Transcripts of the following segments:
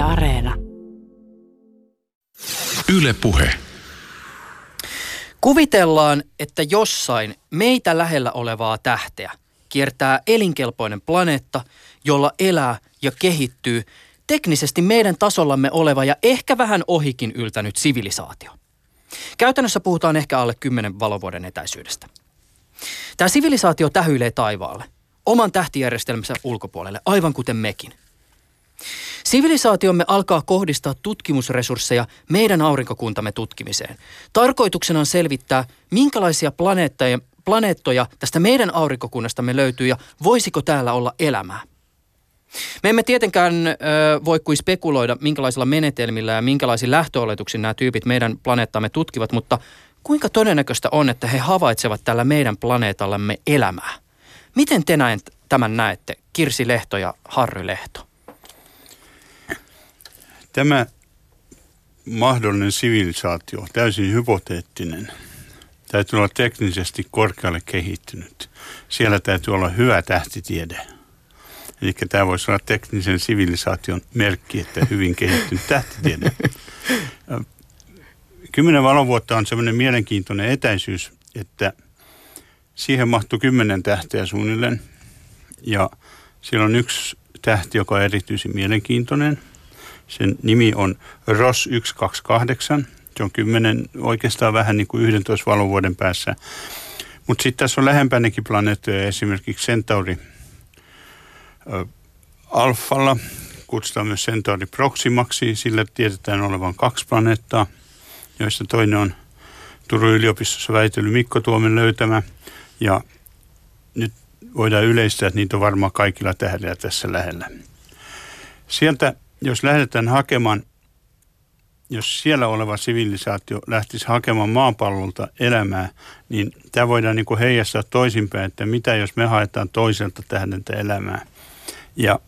Yle Areena. Yle Puhe. Kuvitellaan, että jossain meitä lähellä olevaa tähteä kiertää elinkelpoinen planeetta, jolla elää ja kehittyy teknisesti meidän tasollamme oleva ja ehkä vähän ohikin yltänyt sivilisaatio. Käytännössä puhutaan ehkä alle 10 valovuoden etäisyydestä. Tämä sivilisaatio tähyilee taivaalle, oman tähtijärjestelmänsä ulkopuolelle, aivan kuten mekin. Sivilisaatiomme alkaa kohdistaa tutkimusresursseja meidän aurinkokuntamme tutkimiseen. Tarkoituksena on selvittää, minkälaisia planeettoja, planeettoja tästä meidän aurinkokunnastamme löytyy ja voisiko täällä olla elämää. Me emme tietenkään ö, voi kuin spekuloida, minkälaisilla menetelmillä ja minkälaisiin lähtöoletuksiin nämä tyypit meidän planeettaamme tutkivat, mutta kuinka todennäköistä on, että he havaitsevat tällä meidän planeetallamme elämää? Miten te näin, tämän näette, Kirsi Lehto ja Harry Lehto? Tämä mahdollinen sivilisaatio, täysin hypoteettinen, täytyy olla teknisesti korkealle kehittynyt. Siellä täytyy olla hyvä tähtitiede. Eli tämä voisi olla teknisen sivilisaation merkki, että hyvin kehittynyt tähtitiede. Kymmenen valovuotta on semmoinen mielenkiintoinen etäisyys, että siihen mahtuu kymmenen tähteä suunnilleen. Ja siellä on yksi tähti, joka on erityisen mielenkiintoinen. Sen nimi on ROS 128. Se on kymmenen oikeastaan vähän niin kuin 11 valovuoden päässä. Mutta sitten tässä on lähempänäkin planeettoja, esimerkiksi Centauri Alfalla, kutsutaan myös Centauri Proximaksi. Sillä tiedetään olevan kaksi planeettaa, joista toinen on Turun yliopistossa väitellyt Mikko Tuomen löytämä. Ja nyt voidaan yleistää, että niitä on varmaan kaikilla tähdellä tässä lähellä. Sieltä, jos lähdetään hakemaan, jos siellä oleva sivilisaatio lähtisi hakemaan maapallolta elämää, niin tämä voidaan niin heijastaa toisinpäin, että mitä jos me haetaan toiselta tähdeltä elämää. Ja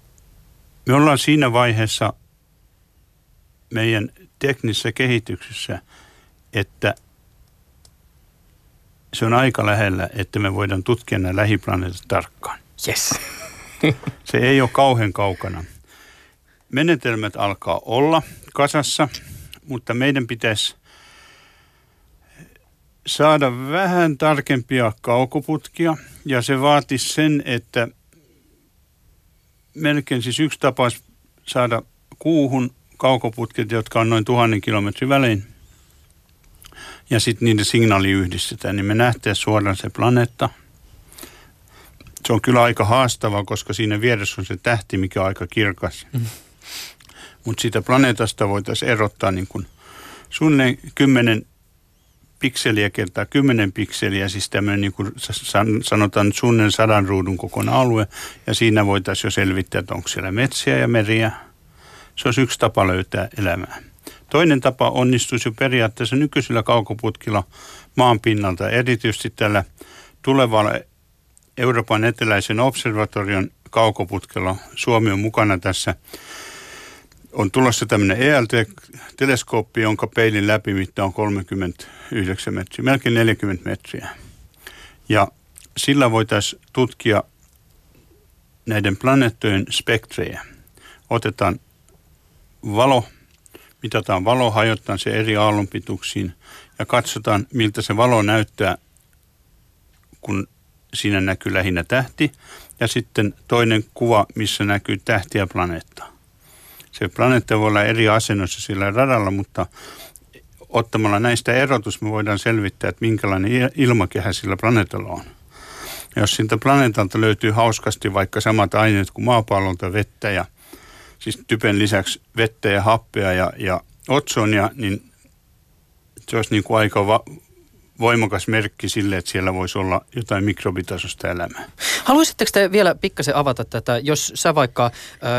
me ollaan siinä vaiheessa meidän teknisessä kehityksessä, että se on aika lähellä, että me voidaan tutkia nämä lähiplaneetat tarkkaan. Yes. se ei ole kauhean kaukana. Menetelmät alkaa olla kasassa, mutta meidän pitäisi saada vähän tarkempia kaukoputkia ja se vaatisi sen, että melkein siis yksi tapa saada kuuhun kaukoputket, jotka on noin tuhannen kilometrin välein, ja sitten niiden signaali yhdistetään, niin me nähtee suoraan se planeetta. Se on kyllä aika haastava, koska siinä vieressä on se tähti, mikä on aika kirkas. Mm. Mutta siitä planeetasta voitaisiin erottaa niin kuin suunnilleen 10 pikseliä kertaa 10 pikseliä, siis tämmöinen niin kuin sanotaan suunnilleen sadan ruudun kokoinen alue, ja siinä voitaisiin jo selvittää, että onko siellä metsiä ja meriä. Se olisi yksi tapa löytää elämää. Toinen tapa onnistuisi jo periaatteessa nykyisillä kaukoputkilla maan pinnalta, erityisesti tällä tulevalla Euroopan eteläisen observatorion kaukoputkella. Suomi on mukana tässä. On tulossa tämmöinen ELT-teleskooppi, jonka peilin läpimitta on 39 metriä, melkein 40 metriä. Ja sillä voitaisiin tutkia näiden planeettojen spektrejä. Otetaan valo mitataan valo, hajotetaan se eri aallonpituuksiin ja katsotaan, miltä se valo näyttää, kun siinä näkyy lähinnä tähti. Ja sitten toinen kuva, missä näkyy tähti ja planeetta. Se planeetta voi olla eri asennossa sillä radalla, mutta ottamalla näistä erotus me voidaan selvittää, että minkälainen ilmakehä sillä planeetalla on. Ja jos siltä planeetalta löytyy hauskasti vaikka samat aineet kuin maapallolta, vettä ja siis typen lisäksi vettä ja happea ja, ja otsonia, niin se olisi niin kuin aika va- voimakas merkki sille, että siellä voisi olla jotain mikrobitasosta elämää. Haluaisitteko te vielä pikkasen avata tätä, jos sä vaikka äh,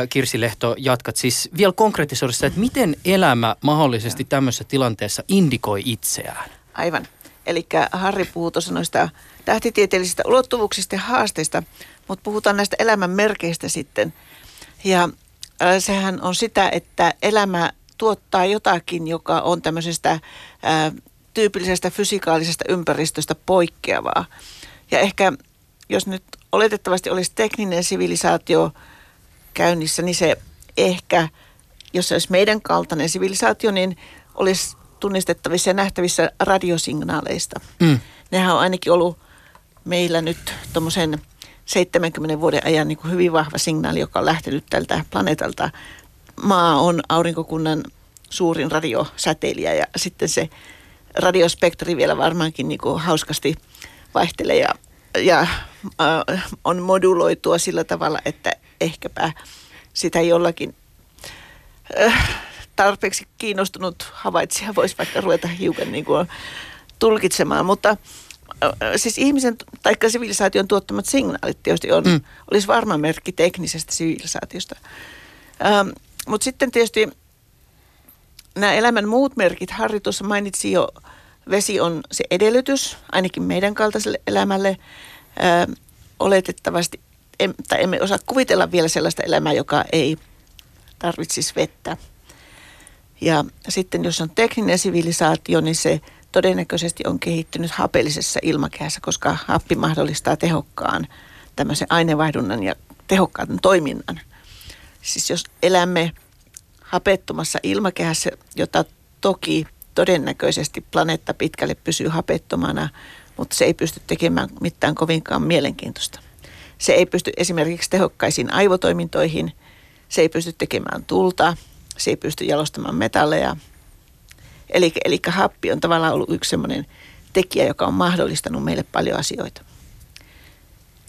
Kirsi Lehto jatkat, siis vielä konkreettisoida sitä, että miten elämä mahdollisesti tämmöisessä tilanteessa indikoi itseään? Aivan. Eli Harri puhuu tuossa noista tähtitieteellisistä ulottuvuuksista ja haasteista, mutta puhutaan näistä elämän merkeistä sitten. Ja sehän on sitä, että elämä tuottaa jotakin, joka on tämmöisestä ää, tyypillisestä fysikaalisesta ympäristöstä poikkeavaa. Ja ehkä jos nyt oletettavasti olisi tekninen sivilisaatio käynnissä, niin se ehkä jos se olisi meidän kaltainen sivilisaatio, niin olisi tunnistettavissa ja nähtävissä radiosignaaleista. Mm. Nehän on ainakin ollut meillä nyt tuommoisen 70 vuoden ajan niin kuin hyvin vahva signaali, joka on lähtenyt tältä planeetalta. Maa on aurinkokunnan suurin radiosäteilijä ja sitten se radiospektri vielä varmaankin niin kuin hauskasti vaihtelee ja, ja äh, on moduloitua sillä tavalla, että ehkäpä sitä jollakin äh, tarpeeksi kiinnostunut havaitsija voisi vaikka ruveta hiukan niin kuin tulkitsemaan, mutta äh, siis ihmisen tai sivilisaation tuottamat signaalit tietysti on, mm. olisi varma merkki teknisestä sivilisaatiosta. Ähm, mutta sitten tietysti nämä elämän muut merkit, Harri tuossa mainitsi jo, vesi on se edellytys, ainakin meidän kaltaiselle elämälle. Ää, oletettavasti, em, tai emme osaa kuvitella vielä sellaista elämää, joka ei tarvitsisi vettä. Ja sitten jos on tekninen sivilisaatio, niin se todennäköisesti on kehittynyt hapellisessa ilmakehässä, koska happi mahdollistaa tehokkaan tämmöisen ainevaihdunnan ja tehokkaan toiminnan. Siis jos elämme hapettomassa ilmakehässä, jota toki todennäköisesti planeetta pitkälle pysyy hapettomana, mutta se ei pysty tekemään mitään kovinkaan mielenkiintoista. Se ei pysty esimerkiksi tehokkaisiin aivotoimintoihin, se ei pysty tekemään tulta, se ei pysty jalostamaan metalleja. Eli, eli happi on tavallaan ollut yksi sellainen tekijä, joka on mahdollistanut meille paljon asioita.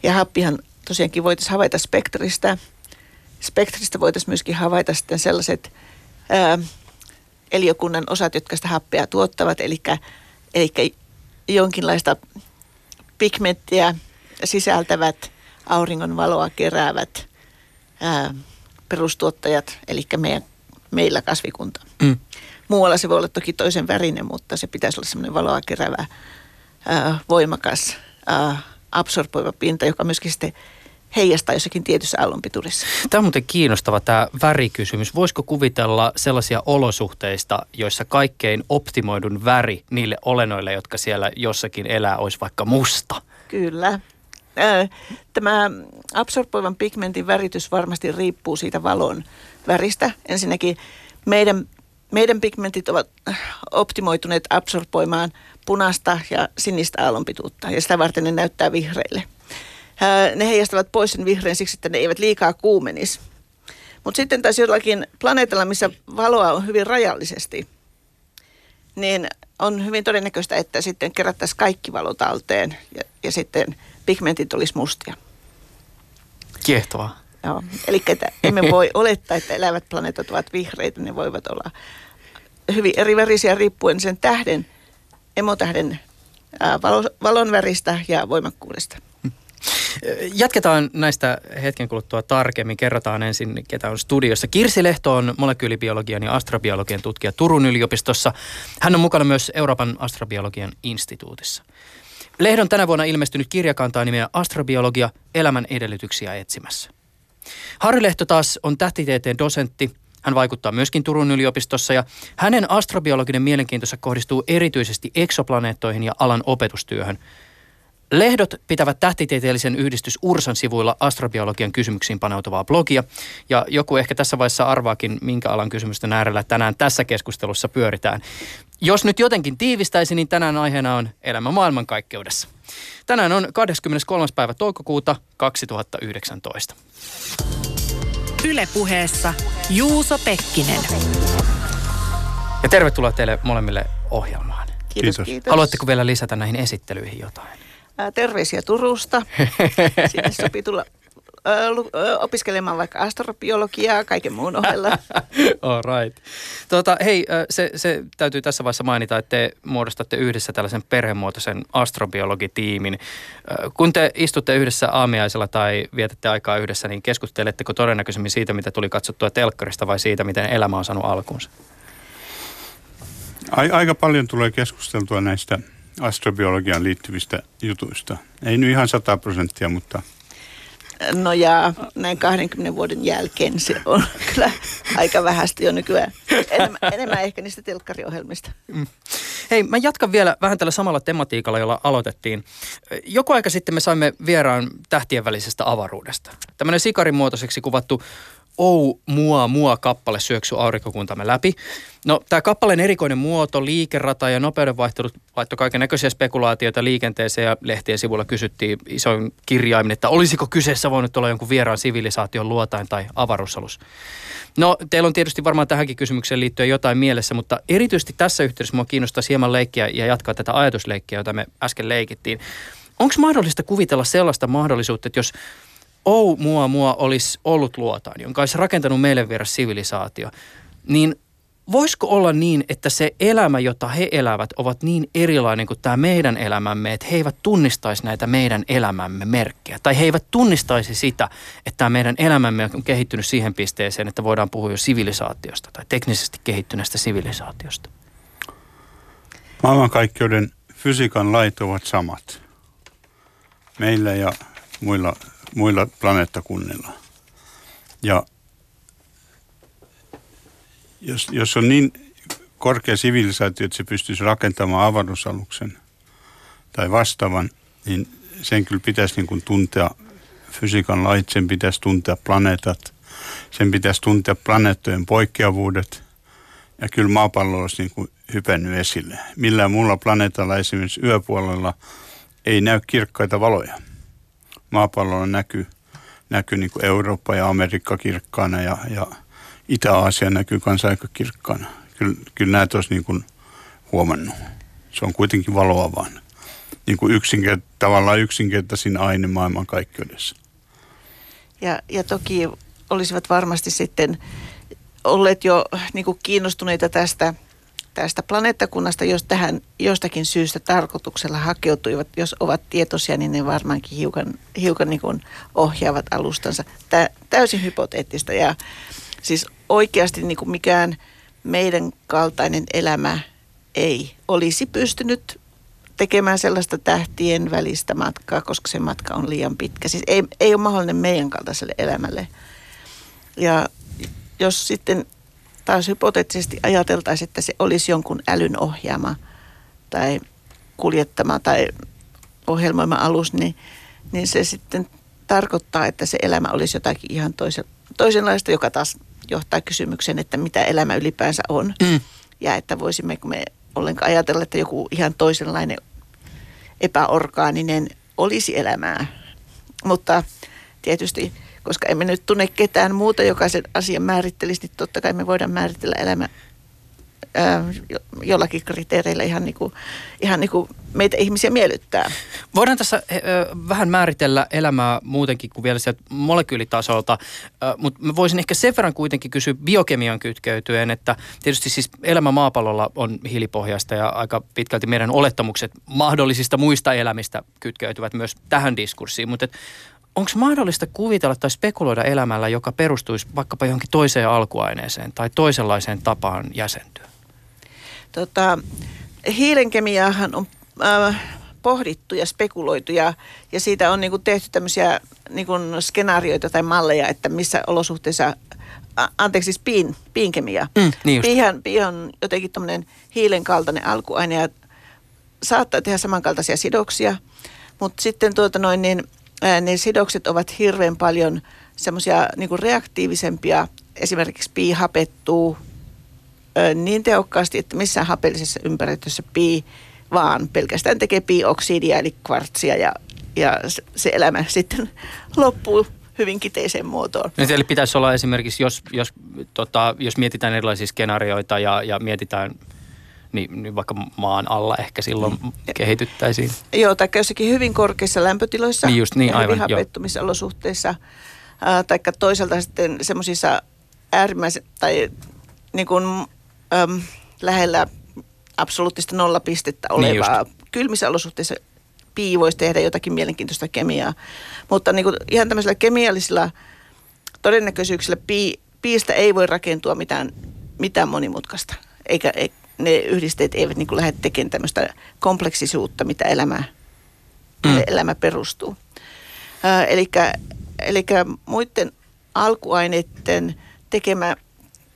Ja happihan tosiaankin voitaisiin havaita spektristä – spektristä voitaisiin myöskin havaita sitten sellaiset ää, eliökunnan osat, jotka sitä happea tuottavat, eli, eli jonkinlaista pigmenttiä sisältävät, auringon valoa keräävät ää, perustuottajat, eli meidän, meillä kasvikunta. Mm. Muualla se voi olla toki toisen värinen, mutta se pitäisi olla semmoinen valoa keräävä, ää, voimakas, ää, absorboiva pinta, joka myöskin sitten heijastaa jossakin tietyssä aallonpituudessa. Tämä on muuten kiinnostava tämä värikysymys. Voisiko kuvitella sellaisia olosuhteista, joissa kaikkein optimoidun väri niille olennoille, jotka siellä jossakin elää, olisi vaikka musta? Kyllä. Tämä absorboivan pigmentin väritys varmasti riippuu siitä valon väristä. Ensinnäkin meidän, meidän pigmentit ovat optimoituneet absorboimaan punaista ja sinistä aallonpituutta ja sitä varten ne näyttää vihreille ne heijastavat pois sen vihreän siksi, että ne eivät liikaa kuumenisi. Mutta sitten taas jollakin planeetalla, missä valoa on hyvin rajallisesti, niin on hyvin todennäköistä, että sitten kerättäisiin kaikki valo talteen ja, ja sitten pigmentit olisi mustia. Kiehtovaa. Joo, eli että emme voi olettaa, että elävät planeetat ovat vihreitä, ne voivat olla hyvin eri värisiä riippuen sen tähden, emotähden valon väristä ja voimakkuudesta. Jatketaan näistä hetken kuluttua tarkemmin. Kerrotaan ensin, ketä on studiossa. Kirsi Lehto on molekyylibiologian ja astrobiologian tutkija Turun yliopistossa. Hän on mukana myös Euroopan astrobiologian instituutissa. Lehdon tänä vuonna ilmestynyt kirja kantaa nimeä Astrobiologia, elämän edellytyksiä etsimässä. Harri Lehto taas on tähtitieteen dosentti. Hän vaikuttaa myöskin Turun yliopistossa ja hänen astrobiologinen mielenkiintonsa kohdistuu erityisesti eksoplaneettoihin ja alan opetustyöhön – Lehdot pitävät tähtitieteellisen yhdistys Ursan sivuilla astrobiologian kysymyksiin paneutuvaa blogia. Ja joku ehkä tässä vaiheessa arvaakin, minkä alan kysymysten äärellä tänään tässä keskustelussa pyöritään. Jos nyt jotenkin tiivistäisi, niin tänään aiheena on elämä maailmankaikkeudessa. Tänään on 23. päivä toukokuuta 2019. Ylepuheessa Juuso Pekkinen. Ja tervetuloa teille molemmille ohjelmaan. Kiitos, kiitos. kiitos. Haluatteko vielä lisätä näihin esittelyihin jotain? Terveisiä Turusta. Sinne sopii tulla opiskelemaan vaikka astrobiologiaa kaiken muun ohella. All right. Tuota, hei, se, se täytyy tässä vaiheessa mainita, että te muodostatte yhdessä tällaisen perhemuotoisen astrobiologitiimin. Kun te istutte yhdessä aamiaisella tai vietätte aikaa yhdessä, niin keskusteletteko todennäköisemmin siitä, mitä tuli katsottua telkkarista vai siitä, miten elämä on saanut alkuunsa? Aika paljon tulee keskusteltua näistä astrobiologiaan liittyvistä jutuista. Ei nyt ihan 100 prosenttia, mutta... No ja näin 20 vuoden jälkeen se on kyllä aika vähäistä jo nykyään. Enemmän, enemmän ehkä niistä telkkariohjelmista. Mm. Hei, mä jatkan vielä vähän tällä samalla tematiikalla, jolla aloitettiin. Joku aika sitten me saimme vieraan tähtien välisestä avaruudesta. Tämmöinen sikarin muotoiseksi kuvattu Ou, mua, mua kappale syöksy aurinkokuntamme läpi. No, tämä kappaleen erikoinen muoto, liikerata ja nopeudenvaihtelut laittoi kaiken näköisiä spekulaatioita liikenteeseen ja lehtien sivulla kysyttiin isoin kirjaimin, että olisiko kyseessä voinut olla jonkun vieraan sivilisaation luotain tai avaruusalus. No, teillä on tietysti varmaan tähänkin kysymykseen liittyen jotain mielessä, mutta erityisesti tässä yhteydessä minua kiinnostaa hieman leikkiä ja jatkaa tätä ajatusleikkiä, jota me äsken leikittiin. Onko mahdollista kuvitella sellaista mahdollisuutta, että jos Ou mua mua olisi ollut luotaan, jonka olisi rakentanut meille vieras sivilisaatio, niin voisiko olla niin, että se elämä, jota he elävät, ovat niin erilainen kuin tämä meidän elämämme, että he eivät tunnistaisi näitä meidän elämämme merkkejä. Tai he eivät tunnistaisi sitä, että tämä meidän elämämme on kehittynyt siihen pisteeseen, että voidaan puhua jo sivilisaatiosta tai teknisesti kehittyneestä sivilisaatiosta. Maailmankaikkeuden fysiikan lait ovat samat. Meillä ja muilla, muilla planeettakunnilla. Ja jos, jos on niin korkea sivilisaatio, että se pystyisi rakentamaan avaruusaluksen tai vastaavan, niin sen kyllä pitäisi niin kuin tuntea fysiikan lait, sen pitäisi tuntea planeetat, sen pitäisi tuntea planeettojen poikkeavuudet. Ja kyllä maapallo olisi niin kuin hypennyt esille. Millään muulla planeetalla esimerkiksi yöpuolella ei näy kirkkaita valoja. Maapallolla näkyy, näkyy niin kuin Eurooppa ja Amerikka kirkkaana ja, ja Itä-Aasia näkyy kanssa aika kirkkaana. Kyllä, kyllä näet olisi niin kuin huomannut. Se on kuitenkin valoa vaan. Niin kuin yksinkert, tavallaan yksinkertaisin aine maailman kaikkeudessa. Ja, ja toki olisivat varmasti sitten olleet jo niin kuin kiinnostuneita tästä, tästä planeettakunnasta, jos tähän jostakin syystä tarkoituksella hakeutuivat. Jos ovat tietoisia, niin ne varmaankin hiukan, hiukan niin kuin ohjaavat alustansa. Tämä täysin hypoteettista ja Siis oikeasti niin kuin mikään meidän kaltainen elämä ei olisi pystynyt tekemään sellaista tähtien välistä matkaa, koska se matka on liian pitkä. Siis ei, ei ole mahdollinen meidän kaltaiselle elämälle. Ja jos sitten taas hypoteettisesti ajateltaisiin, että se olisi jonkun älyn ohjaama tai kuljettama tai ohjelmoima alus, niin, niin se sitten tarkoittaa, että se elämä olisi jotakin ihan toisen, toisenlaista, joka taas johtaa kysymykseen, että mitä elämä ylipäänsä on. Mm. Ja että voisimmeko me ollenkaan ajatella, että joku ihan toisenlainen epäorgaaninen olisi elämää. Mutta tietysti, koska emme nyt tunne ketään muuta, joka sen asian määrittelisi, niin totta kai me voidaan määritellä elämä jollakin kriteereillä ihan niin kuin, ihan niin kuin meitä ihmisiä miellyttää. Voidaan tässä vähän määritellä elämää muutenkin kuin vielä sieltä molekyylitasolta, mutta mä voisin ehkä sen verran kuitenkin kysyä biokemian kytkeytyen, että tietysti siis elämä maapallolla on hiilipohjasta ja aika pitkälti meidän olettamukset mahdollisista muista elämistä kytkeytyvät myös tähän diskurssiin, mutta onko mahdollista kuvitella tai spekuloida elämällä, joka perustuisi vaikkapa johonkin toiseen alkuaineeseen tai toisenlaiseen tapaan jäsentyä? Tota, hiilen kemiaahan on äh, pohdittu ja spekuloitu ja, ja siitä on niinku tehty tämmöisiä niinku skenaarioita tai malleja, että missä olosuhteissa, a, anteeksi siis piin, piinkemia. Mm, niin Piihan, pii on jotenkin tämmöinen hiilen kaltainen alkuaine ja saattaa tehdä samankaltaisia sidoksia, mutta sitten tuota noin, niin, ne sidokset ovat hirveän paljon semmoisia niinku reaktiivisempia. Esimerkiksi pii hapettuu niin tehokkaasti, että missään hapellisessa ympäristössä pii vaan pelkästään tekee piioksidia eli kvartsia ja, ja se elämä sitten loppuu hyvin kiteiseen muotoon. No, eli pitäisi olla esimerkiksi, jos, jos, tota, jos mietitään erilaisia skenaarioita ja, ja mietitään niin, niin vaikka maan alla ehkä silloin mm. kehityttäisiin. Joo, tai jossakin hyvin korkeissa lämpötiloissa niin just, niin, ja aivan, hyvin tai toisaalta sitten semmoisissa äärimmäisen, tai niin kuin äm, lähellä absoluuttista nollapistettä niin olevaa. Niin Kylmissä olosuhteissa pii voisi tehdä jotakin mielenkiintoista kemiaa. Mutta niin kuin ihan tämmöisillä kemiallisilla todennäköisyyksillä pii, piistä ei voi rakentua mitään, mitään monimutkaista. Eikä, ei, ne yhdisteet eivät niin kuin lähde tekemään tämmöistä kompleksisuutta, mitä elämä, mm. elämä perustuu. Eli muiden alkuaineiden tekemä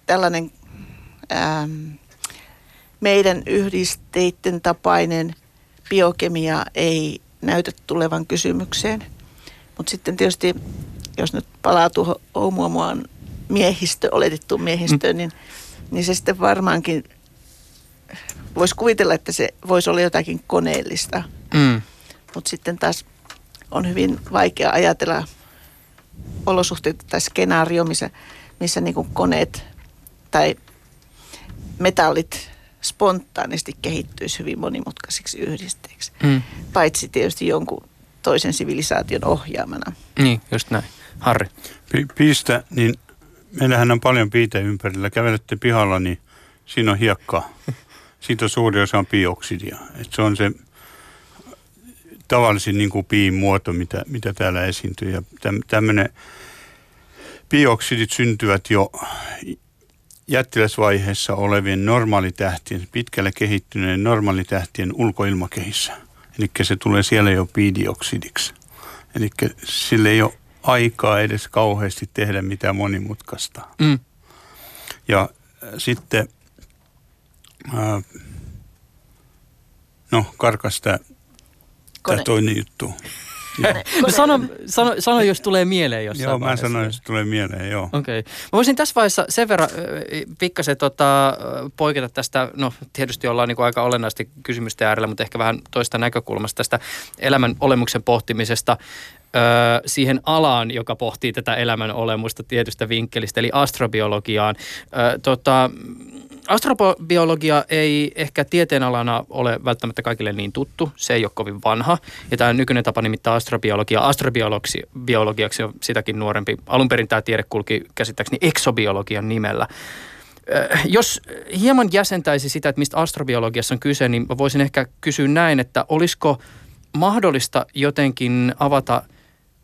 tällainen ähm, meidän yhdisteiden tapainen biokemia ei näytä tulevan kysymykseen. Mutta sitten tietysti, jos nyt palaa tuohon Oumuamuan miehistö, oletettu miehistö, mm. niin, niin se sitten varmaankin voisi kuvitella, että se voisi olla jotakin koneellista. Mm. Mutta sitten taas on hyvin vaikea ajatella olosuhteita tai skenaario, missä, missä niin koneet tai metallit spontaanisti kehittyisi hyvin monimutkaisiksi yhdisteiksi. Mm. Paitsi tietysti jonkun toisen sivilisaation ohjaamana. Niin, just näin. Harri. Pi- piistä, niin meillähän on paljon piitä ympärillä. Kävelette pihalla, niin siinä on hiekkaa. Siitä on suuri osa on bioksidia. Et se on se tavallisin niin kuin piin muoto, mitä, mitä täällä esiintyy. Ja tämmöinen bioksidit syntyvät jo jättiläisvaiheessa olevien normaalitähtien, pitkälle kehittyneiden normaalitähtien ulkoilmakehissä. Eli se tulee siellä jo piidioksidiksi. Eli sille ei ole aikaa edes kauheasti tehdä mitään monimutkaista. Mm. Ja sitten, äh, no karkas tämä toinen juttu. no sano, sano, sano, jos tulee mieleen jossain Joo, mä sanon, jos tulee mieleen, joo. Okei. Okay. Mä voisin tässä vaiheessa sen verran pikkasen tota, poiketa tästä, no tietysti ollaan niin aika olennaisesti kysymystä äärellä, mutta ehkä vähän toista näkökulmasta tästä elämän olemuksen pohtimisesta siihen alaan, joka pohtii tätä elämän olemusta tietystä vinkkelistä, eli astrobiologiaan. tota, astrobiologia ei ehkä tieteenalana ole välttämättä kaikille niin tuttu. Se ei ole kovin vanha. Ja tämä nykyinen tapa nimittää astrobiologia astrobiologiaksi on sitäkin nuorempi. Alun perin tämä tiede kulki käsittääkseni eksobiologian nimellä. Jos hieman jäsentäisi sitä, että mistä astrobiologiassa on kyse, niin voisin ehkä kysyä näin, että olisiko mahdollista jotenkin avata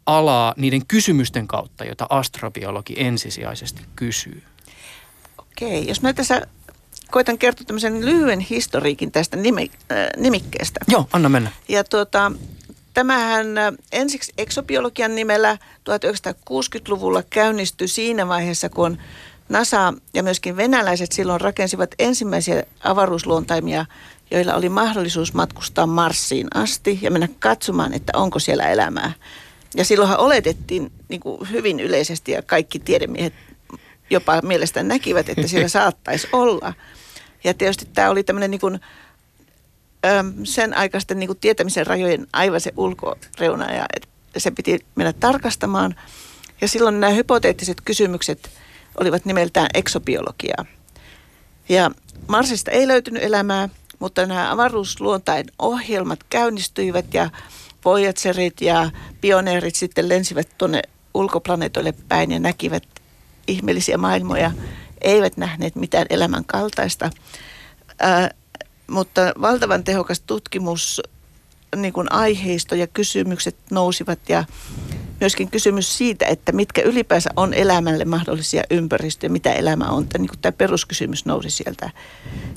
alaa niiden kysymysten kautta, joita astrobiologi ensisijaisesti kysyy? Okei, jos mä tässä koitan kertoa tämmöisen lyhyen historiikin tästä nimi, äh, nimikkeestä. Joo, anna mennä. Ja tuota, tämähän äh, ensiksi eksobiologian nimellä 1960-luvulla käynnistyi siinä vaiheessa, kun NASA ja myöskin venäläiset silloin rakensivat ensimmäisiä avaruusluontaimia, joilla oli mahdollisuus matkustaa Marsiin asti ja mennä katsomaan, että onko siellä elämää. Ja silloinhan oletettiin niin kuin hyvin yleisesti ja kaikki tiedemiehet jopa mielestäni näkivät, että siellä saattaisi olla. Ja tietysti tämä oli tämmöinen niin kuin, sen aikaisten niin kuin tietämisen rajojen aivan se ulkoreuna ja se piti mennä tarkastamaan. Ja silloin nämä hypoteettiset kysymykset olivat nimeltään eksobiologiaa. Ja Marsista ei löytynyt elämää, mutta nämä avaruusluontain ohjelmat käynnistyivät ja Voyagerit ja pioneerit sitten lensivät tuonne ulkoplaneetoille päin ja näkivät ihmeellisiä maailmoja eivät nähneet mitään elämän kaltaista. Ää, mutta valtavan tehokas tutkimus, niin kuin aiheisto ja kysymykset nousivat ja myöskin kysymys siitä, että mitkä ylipäänsä on elämälle mahdollisia ympäristöjä, mitä elämä on. Niin kuin tämä peruskysymys nousi sieltä.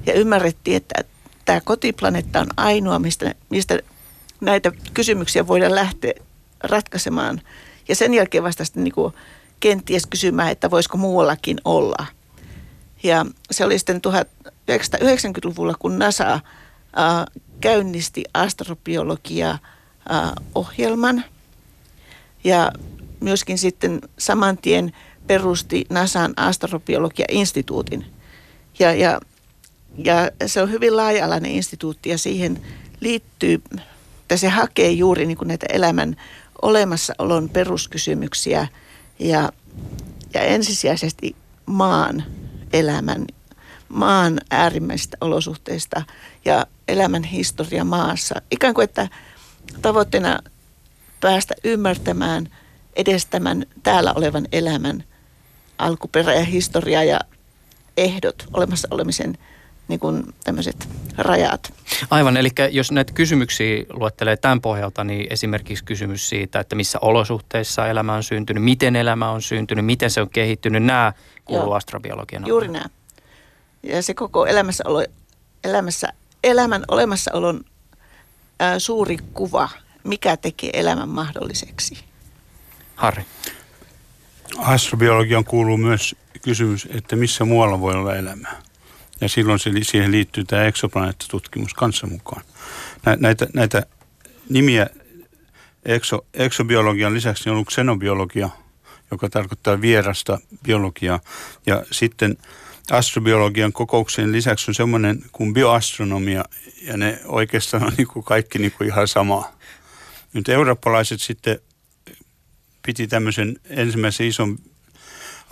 Ja ymmärrettiin, että tämä kotiplaneetta on ainoa, mistä, mistä näitä kysymyksiä voidaan lähteä ratkaisemaan. Ja sen jälkeen vasta sitten niin kuin kenties kysymään, että voisiko muuallakin olla. Ja se oli sitten 1990-luvulla, kun NASA äh, käynnisti astrobiologia-ohjelman. Ja myöskin sitten saman tien perusti NASAn astrobiologia-instituutin. Ja, ja, ja se on hyvin laaja-alainen instituutti ja siihen liittyy, että se hakee juuri niin kuin näitä elämän olemassaolon peruskysymyksiä ja, ja ensisijaisesti maan elämän, maan äärimmäisistä olosuhteista ja elämän historia maassa. Ikään kuin, että tavoitteena päästä ymmärtämään edes tämän täällä olevan elämän alkuperä ja historia ja ehdot olemassa olemisen niin kuin tämmöiset rajat. Aivan, eli jos näitä kysymyksiä luettelee tämän pohjalta, niin esimerkiksi kysymys siitä, että missä olosuhteissa elämä on syntynyt, miten elämä on syntynyt, miten se on kehittynyt, nämä kuuluu astrobiologian Juuri nämä. Ja se koko elämässä, olo, elämässä, elämän olemassaolon ää, suuri kuva, mikä tekee elämän mahdolliseksi. Harri. Astrobiologian kuuluu myös kysymys, että missä muualla voi olla elämää. Ja silloin se, siihen liittyy tämä eksoplaneettatutkimus kanssa mukaan. Näitä, näitä nimiä ekso, eksobiologian lisäksi on ollut xenobiologia, joka tarkoittaa vierasta biologiaa. Ja sitten astrobiologian kokouksien lisäksi on semmoinen kuin bioastronomia, ja ne oikeastaan on niin kuin kaikki niin kuin ihan samaa. Nyt eurooppalaiset sitten piti tämmöisen ensimmäisen ison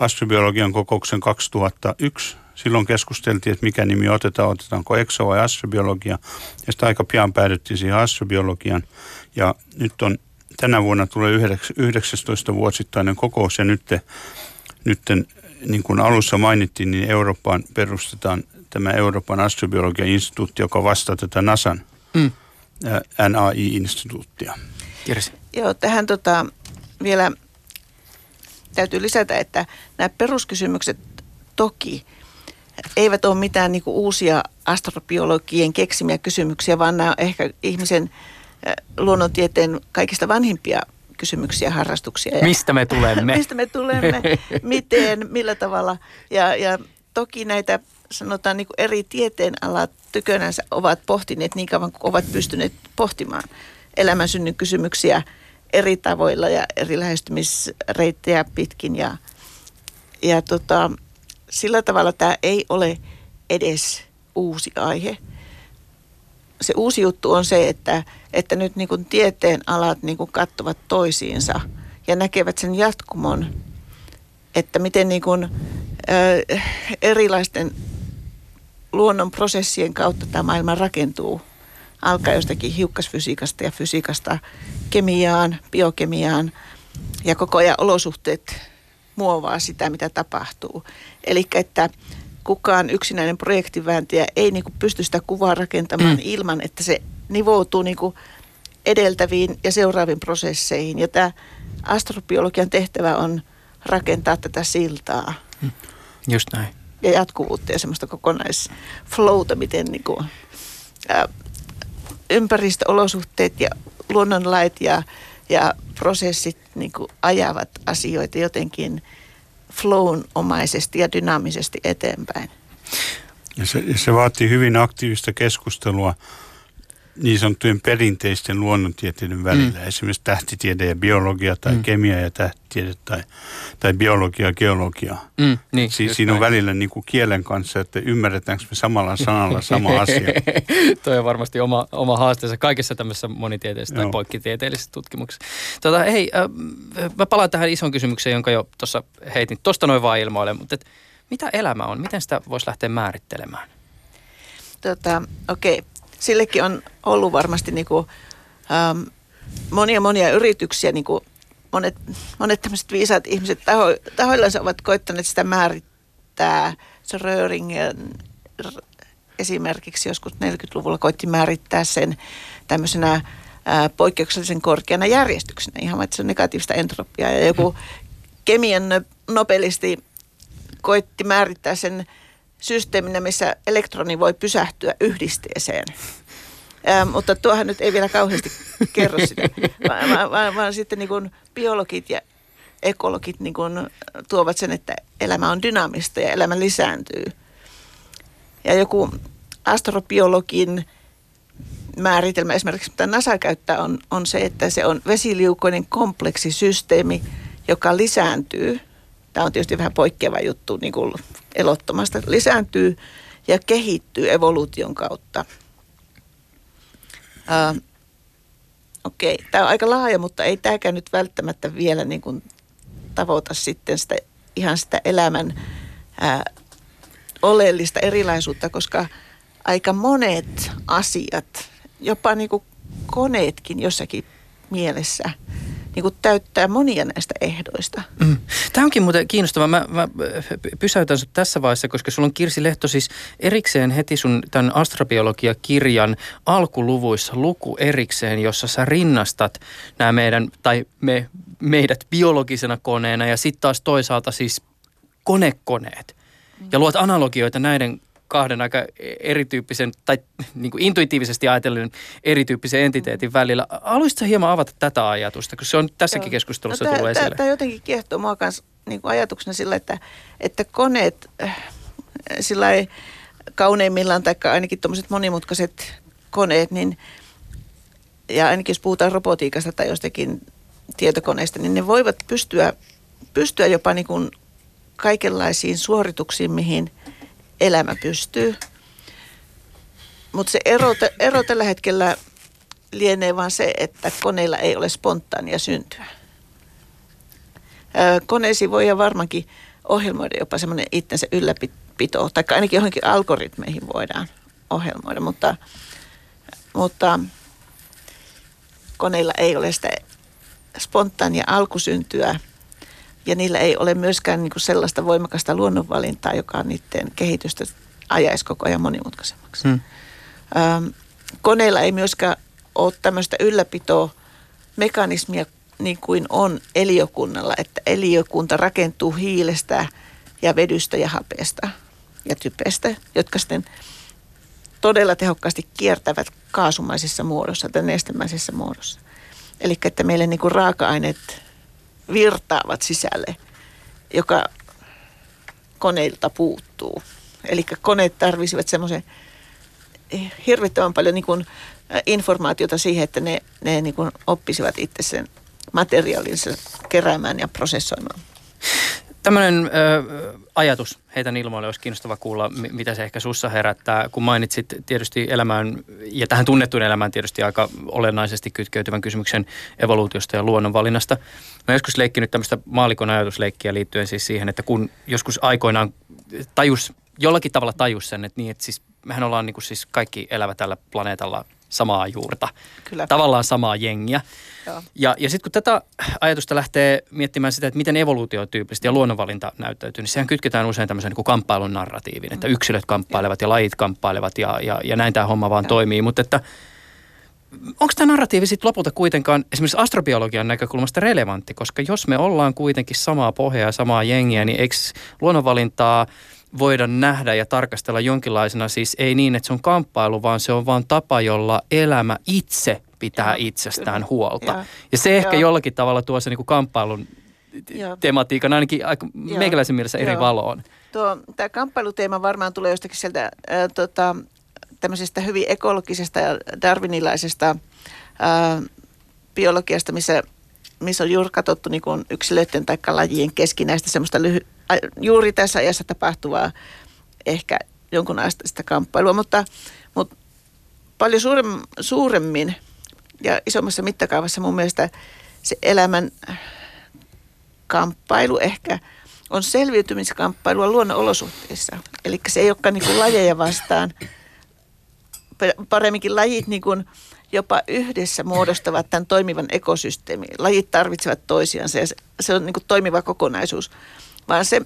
astrobiologian kokouksen 2001. Silloin keskusteltiin, että mikä nimi otetaan, otetaanko exo vai astrobiologia. Ja sitten aika pian päädyttiin siihen astrobiologian. Ja nyt on, tänä vuonna tulee 19 vuosittainen kokous ja nyt, nyt niin kuin alussa mainittiin, niin Eurooppaan perustetaan tämä Euroopan astrobiologian instituutti, joka vastaa tätä NASAn mm. NAI-instituuttia. Kirsi. Joo, tähän tota, vielä täytyy lisätä, että nämä peruskysymykset toki eivät ole mitään niin uusia astrobiologien keksimiä kysymyksiä, vaan nämä on ehkä ihmisen luonnontieteen kaikista vanhimpia kysymyksiä, harrastuksia. Ja Mistä me tulemme? Mistä me tulemme, miten, millä tavalla. Ja, ja toki näitä sanotaan niin eri tieteenalat tykönänsä ovat pohtineet niin kauan kuin ovat pystyneet pohtimaan elämän synnyn kysymyksiä eri tavoilla ja eri lähestymisreittejä pitkin. Ja, ja tota, sillä tavalla tämä ei ole edes uusi aihe. Se uusi juttu on se, että, että nyt niin kuin tieteen alat niin kuin katsovat toisiinsa ja näkevät sen jatkumon, että miten niin kuin, ö, erilaisten luonnon prosessien kautta tämä maailma rakentuu. Alkaa jostakin hiukkasfysiikasta ja fysiikasta kemiaan, biokemiaan ja koko ajan olosuhteet muovaa sitä, mitä tapahtuu. Eli että kukaan yksinäinen projektivääntäjä ei niin kuin pysty sitä kuvaa rakentamaan mm. ilman, että se nivoutuu niin kuin edeltäviin ja seuraaviin prosesseihin. Ja tämä astrobiologian tehtävä on rakentaa tätä siltaa. Mm. Just näin. Ja jatkuvuutta ja semmoista kokonaisflowta, miten niin kuin, ää, ympäristöolosuhteet ja luonnonlait ja, ja prosessit niin kuin ajavat asioita jotenkin flown-omaisesti ja dynaamisesti eteenpäin. Ja se, se vaatii hyvin aktiivista keskustelua niin sanottujen perinteisten luonnontieteiden välillä, mm. esimerkiksi tähtitiede ja biologia tai mm. kemia ja tähtitiede tai, tai biologia ja geologia. Mm, niin, siis siinä on näin. välillä niin kuin kielen kanssa, että ymmärretäänkö me samalla sanalla sama asia. Toi on varmasti oma, oma haasteensa kaikessa tämmöisessä monitieteellisessä tai poikkitieteellisessä tutkimuksessa. Tota, hei, äh, mä palaan tähän ison kysymykseen, jonka jo tuossa heitin tuosta noin vaan ilmoille, mutta et, mitä elämä on? Miten sitä voisi lähteä määrittelemään? Tota, okei. Okay sillekin on ollut varmasti niin kuin, ähm, monia monia yrityksiä, niin kuin monet, monet tämmöiset viisaat ihmiset taho, tahoillansa ovat koittaneet sitä määrittää. Röringen esimerkiksi joskus 40-luvulla koitti määrittää sen tämmöisenä ää, poikkeuksellisen korkeana järjestyksenä, ihan että se on negatiivista entropiaa. Ja joku kemian nobelisti koitti määrittää sen systeeminä, missä elektroni voi pysähtyä yhdisteeseen. Ähm, mutta tuohan nyt ei vielä kauheasti kerro sitä, vaan, vaan, vaan, vaan sitten niin kuin biologit ja ekologit niin kuin tuovat sen, että elämä on dynaamista ja elämä lisääntyy. Ja joku astrobiologin määritelmä esimerkiksi, mitä NASA käyttää, on, on se, että se on vesiliukoinen kompleksisysteemi, joka lisääntyy. Tämä on tietysti vähän poikkeava juttu niin kuin elottomasta, lisääntyy ja kehittyy evoluution kautta. Uh, Okei, okay. tämä on aika laaja, mutta ei tämäkään nyt välttämättä vielä niin kuin tavoita sitten sitä, ihan sitä elämän ää, oleellista erilaisuutta, koska aika monet asiat, jopa niin kuin koneetkin jossakin mielessä – niin kuin täyttää monia näistä ehdoista. Mm. Tämä onkin muuten kiinnostavaa. Mä, mä pysäytän sinut tässä vaiheessa, koska sulla on Kirsi Lehto siis erikseen heti sun tämän astrobiologia-kirjan alkuluvuissa luku erikseen, jossa sä rinnastat nämä meidän, tai me, meidät biologisena koneena ja sitten taas toisaalta siis konekoneet. Ja luot analogioita näiden kahden aika erityyppisen tai niin kuin intuitiivisesti ajatellen erityyppisen entiteetin välillä. Haluaisitko hieman avata tätä ajatusta, koska se on tässäkin Joo. keskustelussa no, tullut esille? Tämä jotenkin kiehtoo mua kanssa niin kuin ajatuksena sillä, että, että koneet äh, sillä ei kauneimmillaan tai ainakin tuommoiset monimutkaiset koneet, niin ja ainakin jos puhutaan robotiikasta tai jostakin tietokoneista, niin ne voivat pystyä pystyä jopa niin kuin kaikenlaisiin suorituksiin, mihin elämä pystyy. Mutta se ero, ero tällä hetkellä lienee vain se, että koneilla ei ole spontaania syntyä. Koneisiin voi varmaankin ohjelmoida jopa semmoinen itsensä ylläpito, tai ainakin johonkin algoritmeihin voidaan ohjelmoida, mutta, mutta koneilla ei ole sitä spontaania alkusyntyä ja niillä ei ole myöskään niin kuin sellaista voimakasta luonnonvalintaa, joka on niiden kehitystä ajaisi koko ajan monimutkaisemmaksi. Hmm. Ähm, koneilla ei myöskään ole tämmöistä ylläpitoa mekanismia niin kuin on eliökunnalla, että eliökunta rakentuu hiilestä ja vedystä ja hapeesta ja typestä, jotka sitten todella tehokkaasti kiertävät kaasumaisessa muodossa tai nestemäisessä muodossa. Eli että meille niin kuin raaka-aineet virtaavat sisälle, joka koneilta puuttuu. Eli koneet tarvisivat semmoisen hirvittävän paljon niin kuin informaatiota siihen, että ne, ne niin kuin oppisivat itse sen materiaalinsa keräämään ja prosessoimaan. Tämmöinen ajatus heitän ilmoille, olisi kiinnostava kuulla, mitä se ehkä sussa herättää. Kun mainitsit tietysti elämään, ja tähän tunnettuun elämään tietysti aika olennaisesti kytkeytyvän kysymyksen evoluutiosta ja luonnonvalinnasta. Mä joskus leikkinyt tämmöistä maalikon ajatusleikkiä liittyen siis siihen, että kun joskus aikoinaan tajus, jollakin tavalla tajus sen, että niin, että siis mehän ollaan niin kuin siis kaikki elävä tällä planeetalla samaa juurta, Kyllä. tavallaan samaa jengiä. Joo. Ja, ja sitten kun tätä ajatusta lähtee miettimään sitä, että miten evoluutiotyyppisesti ja luonnonvalinta näyttäytyy, niin sehän kytketään usein tämmöisen niin kuin kamppailun narratiivin, että mm. yksilöt kamppailevat ja lajit kamppailevat ja, ja, ja näin tämä homma vaan Joo. toimii. Mutta että onko tämä narratiivi sitten lopulta kuitenkaan esimerkiksi astrobiologian näkökulmasta relevantti, koska jos me ollaan kuitenkin samaa pohjaa ja samaa jengiä, niin eikö luonnonvalintaa – voida nähdä ja tarkastella jonkinlaisena, siis ei niin, että se on kamppailu, vaan se on vaan tapa, jolla elämä itse pitää ja, itsestään kyllä. huolta. Ja, ja se ehkä ja. jollakin tavalla tuo se niin kuin kamppailun ja. tematiikan ainakin aika meikäläisen mielessä eri valoon. Tuo, tämä kamppailuteema varmaan tulee jostakin sieltä äh, tota, tämmöisestä hyvin ekologisesta ja darwinilaisesta äh, biologiasta, missä, missä on juuri katsottu niin yksilöiden tai lajien keskinäistä semmoista lyhy- juuri tässä ajassa tapahtuvaa ehkä jonkun asteista kamppailua, mutta, mutta paljon suurem, suuremmin ja isommassa mittakaavassa mun mielestä se elämän kamppailu ehkä on selviytymiskamppailua luonnon olosuhteissa. Eli se ei olekaan niin lajeja vastaan, paremminkin lajit niin kuin jopa yhdessä muodostavat tämän toimivan ekosysteemin. Lajit tarvitsevat toisiansa ja se, se on niin kuin toimiva kokonaisuus vaan se,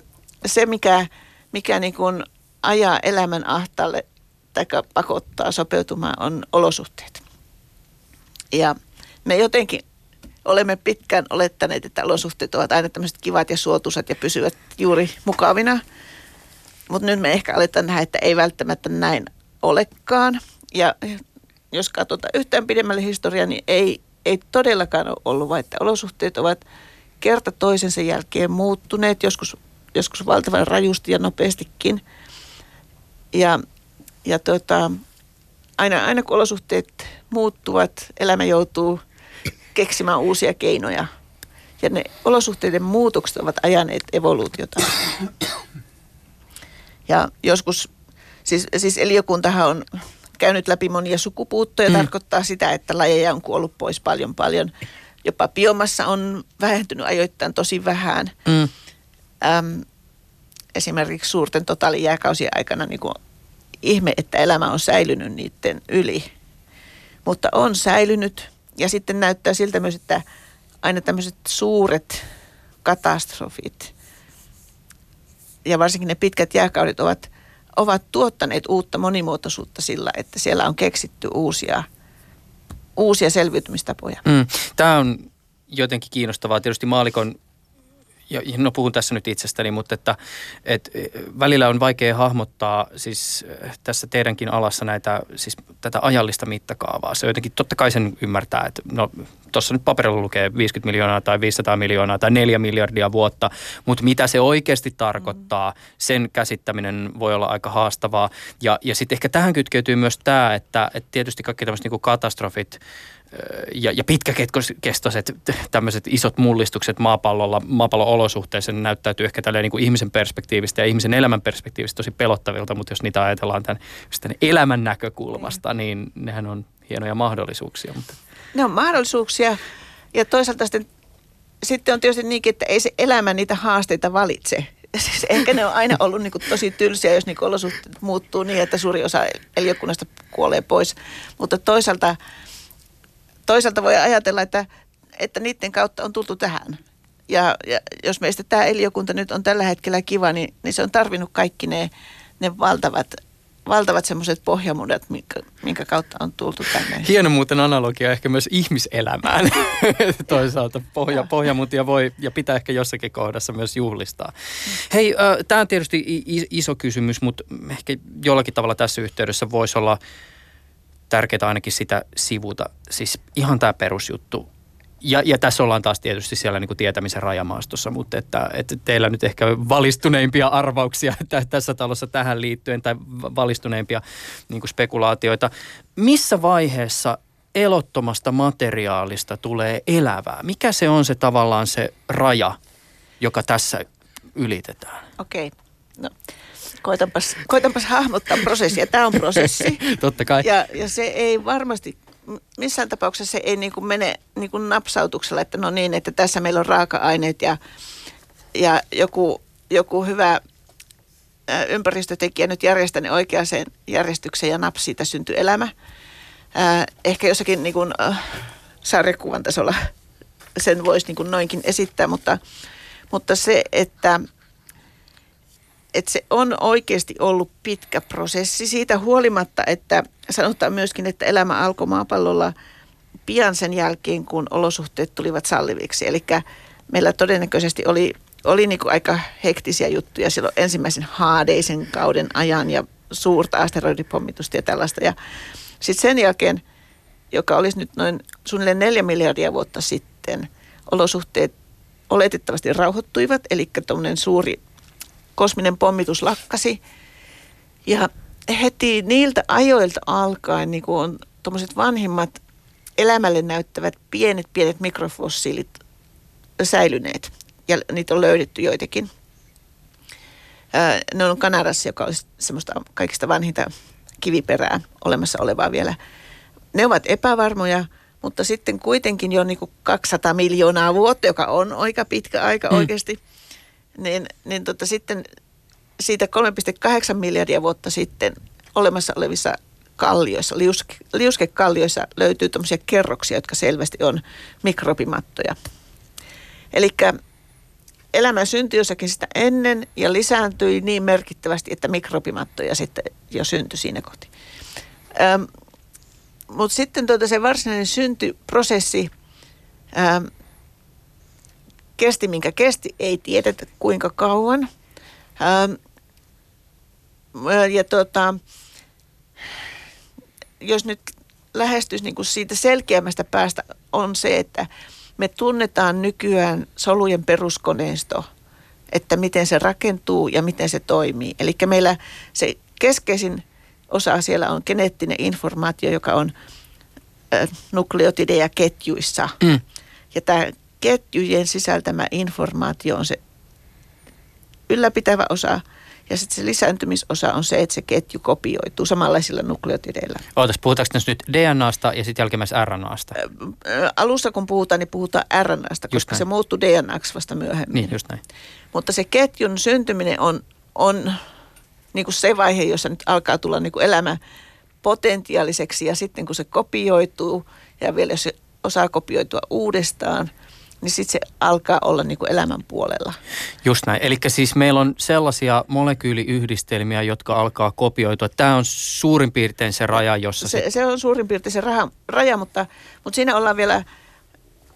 se mikä, mikä niin kuin ajaa elämän ahtaalle tai pakottaa sopeutumaan on olosuhteet. Ja me jotenkin olemme pitkään olettaneet, että olosuhteet ovat aina tämmöiset kivat ja suotuisat ja pysyvät juuri mukavina. Mutta nyt me ehkä aletaan nähdä, että ei välttämättä näin olekaan. Ja jos katsotaan yhtään pidemmälle historiaa, niin ei, ei todellakaan ole ollut, vaan että olosuhteet ovat – kerta toisensa jälkeen muuttuneet, joskus, joskus valtavan rajusti ja nopeastikin. Ja, ja tota, aina, aina kun olosuhteet muuttuvat, elämä joutuu keksimään uusia keinoja. Ja ne olosuhteiden muutokset ovat ajaneet evoluutiota. Ja joskus, siis, siis eliökuntahan on käynyt läpi monia sukupuuttoja, mm. tarkoittaa sitä, että lajeja on kuollut pois paljon paljon – jopa biomassa on vähentynyt ajoittain tosi vähän. Mm. Äm, esimerkiksi suurten totaalijääkausien aikana niin kuin ihme, että elämä on säilynyt niiden yli. Mutta on säilynyt ja sitten näyttää siltä myös, että aina tämmöiset suuret katastrofit ja varsinkin ne pitkät jääkaudet ovat, ovat tuottaneet uutta monimuotoisuutta sillä, että siellä on keksitty uusia – uusia selviytymistapoja. Mm. Tämä on jotenkin kiinnostavaa. Tietysti maalikon ja no puhun tässä nyt itsestäni, mutta että, että välillä on vaikea hahmottaa siis äh, tässä teidänkin alassa näitä, siis tätä ajallista mittakaavaa. Se jotenkin totta kai sen ymmärtää, että no tuossa nyt paperilla lukee 50 miljoonaa tai 500 miljoonaa tai 4 miljardia vuotta, mutta mitä se oikeasti tarkoittaa, sen käsittäminen voi olla aika haastavaa. Ja, ja sitten ehkä tähän kytkeytyy myös tämä, että, että tietysti kaikki tämmöiset niin katastrofit, ja, ja pitkäkestoiset tämmöiset isot mullistukset maapallolla, maapallon olosuhteissa ne näyttäytyy ehkä tälleen niin kuin ihmisen perspektiivistä ja ihmisen elämän perspektiivistä tosi pelottavilta, mutta jos niitä ajatellaan tämän, tämän elämän näkökulmasta, niin nehän on hienoja mahdollisuuksia. Mutta. Ne on mahdollisuuksia ja toisaalta sitten, sitten on tietysti niinkin, että ei se elämä niitä haasteita valitse. Siis ehkä ne on aina ollut niin tosi tylsiä, jos niin olosuhteet muuttuu niin, että suuri osa eliökunnasta kuolee pois. Mutta toisaalta, toisaalta voi ajatella, että, että niiden kautta on tultu tähän. Ja, ja jos meistä tämä eliökunta nyt on tällä hetkellä kiva, niin, niin se on tarvinnut kaikki ne, ne valtavat valtavat semmoiset pohjamudat, minkä, minkä kautta on tultu tänne. Hieno muuten analogia ehkä myös ihmiselämään. Toisaalta pohja, pohjamutia voi ja pitää ehkä jossakin kohdassa myös juhlistaa. Hei, äh, tämä on tietysti iso kysymys, mutta ehkä jollakin tavalla tässä yhteydessä voisi olla tärkeää ainakin sitä sivuta. Siis ihan tämä perusjuttu ja, ja tässä ollaan taas tietysti siellä niin kuin tietämisen rajamaastossa, mutta että, että teillä nyt ehkä valistuneimpia arvauksia tässä talossa tähän liittyen tai valistuneimpia niin kuin spekulaatioita. Missä vaiheessa elottomasta materiaalista tulee elävää? Mikä se on se tavallaan se raja, joka tässä ylitetään? Okei, okay. no koitanpas, koitanpas hahmottaa prosessia. Tämä on prosessi. Totta kai. Ja, ja se ei varmasti missään tapauksessa se ei niin kuin mene niin kuin napsautuksella, että no niin, että tässä meillä on raaka-aineet ja, ja joku, joku hyvä ympäristötekijä nyt järjestää ne oikeaan järjestykseen ja napsi siitä syntyy elämä. ehkä jossakin niin kuin, äh, sarjakuvan tasolla sen voisi niin kuin noinkin esittää, mutta, mutta se, että että se on oikeasti ollut pitkä prosessi siitä huolimatta, että sanotaan myöskin, että elämä alkoi maapallolla pian sen jälkeen, kun olosuhteet tulivat salliviksi. Eli meillä todennäköisesti oli, oli niin kuin aika hektisiä juttuja silloin ensimmäisen haadeisen kauden ajan ja suurta asteroidipommitusta ja tällaista. Ja sitten sen jälkeen, joka olisi nyt noin suunnilleen neljä miljardia vuotta sitten, olosuhteet oletettavasti rauhoittuivat, eli tuommoinen suuri kosminen pommitus lakkasi. Ja heti niiltä ajoilta alkaen niin on tuommoiset vanhimmat elämälle näyttävät pienet, pienet mikrofossiilit säilyneet. Ja niitä on löydetty joitakin. Ne on Kanadassa, joka olisi semmoista kaikista vanhinta kiviperää olemassa olevaa vielä. Ne ovat epävarmoja, mutta sitten kuitenkin jo niin kuin 200 miljoonaa vuotta, joka on aika pitkä aika mm. oikeasti – niin, niin tota sitten siitä 3,8 miljardia vuotta sitten olemassa olevissa kallioissa, liuske, liuskekallioissa löytyy tämmöisiä kerroksia, jotka selvästi on mikrobimattoja. Eli elämä syntyi jossakin sitä ennen ja lisääntyi niin merkittävästi, että mikrobimattoja sitten jo syntyi siinä koti. Mutta sitten tuota se varsinainen syntyprosessi äm, kesti, minkä kesti, ei tiedetä kuinka kauan. Ähm, ja tota, jos nyt lähestyisi niin kuin siitä selkeämmästä päästä on se, että me tunnetaan nykyään solujen peruskoneisto, että miten se rakentuu ja miten se toimii. Eli meillä se keskeisin osa siellä on geneettinen informaatio, joka on nukleotideja ketjuissa. Mm. Ja tämä ketjujen sisältämä informaatio on se ylläpitävä osa. Ja sitten se lisääntymisosa on se, että se ketju kopioituu samanlaisilla nukleotideilla. Ootas, puhutaanko tässä nyt DNAsta ja sitten jälkimmäisessä RNAsta? Alussa kun puhutaan, niin puhutaan RNAsta, koska se muuttuu DNAksi vasta myöhemmin. Niin, just näin. Mutta se ketjun syntyminen on, on niin kuin se vaihe, jossa nyt alkaa tulla niin kuin elämä potentiaaliseksi ja sitten kun se kopioituu ja vielä jos se osaa kopioitua uudestaan – niin sitten se alkaa olla niin kuin elämän puolella. Just näin. Eli siis meillä on sellaisia molekyyliyhdistelmiä, jotka alkaa kopioitua. Tämä on suurin piirtein se raja, jossa se... Se, se on suurin piirtein se raja, raja mutta, mutta siinä ollaan vielä,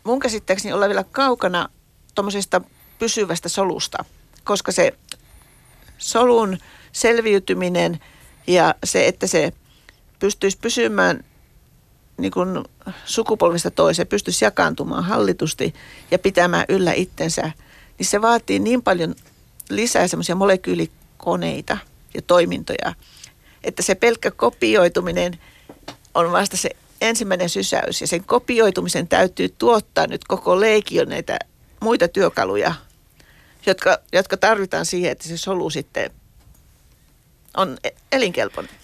mun käsittääkseni ollaan vielä kaukana tuommoisesta pysyvästä solusta, koska se solun selviytyminen ja se, että se pystyisi pysymään niin kuin sukupolvista toiseen pystyisi jakaantumaan hallitusti ja pitämään yllä itsensä, niin se vaatii niin paljon lisää semmoisia molekyylikoneita ja toimintoja, että se pelkkä kopioituminen on vasta se ensimmäinen sysäys ja sen kopioitumisen täytyy tuottaa nyt koko leikio näitä muita työkaluja, jotka, jotka tarvitaan siihen, että se solu sitten on e- elinkelpoinen.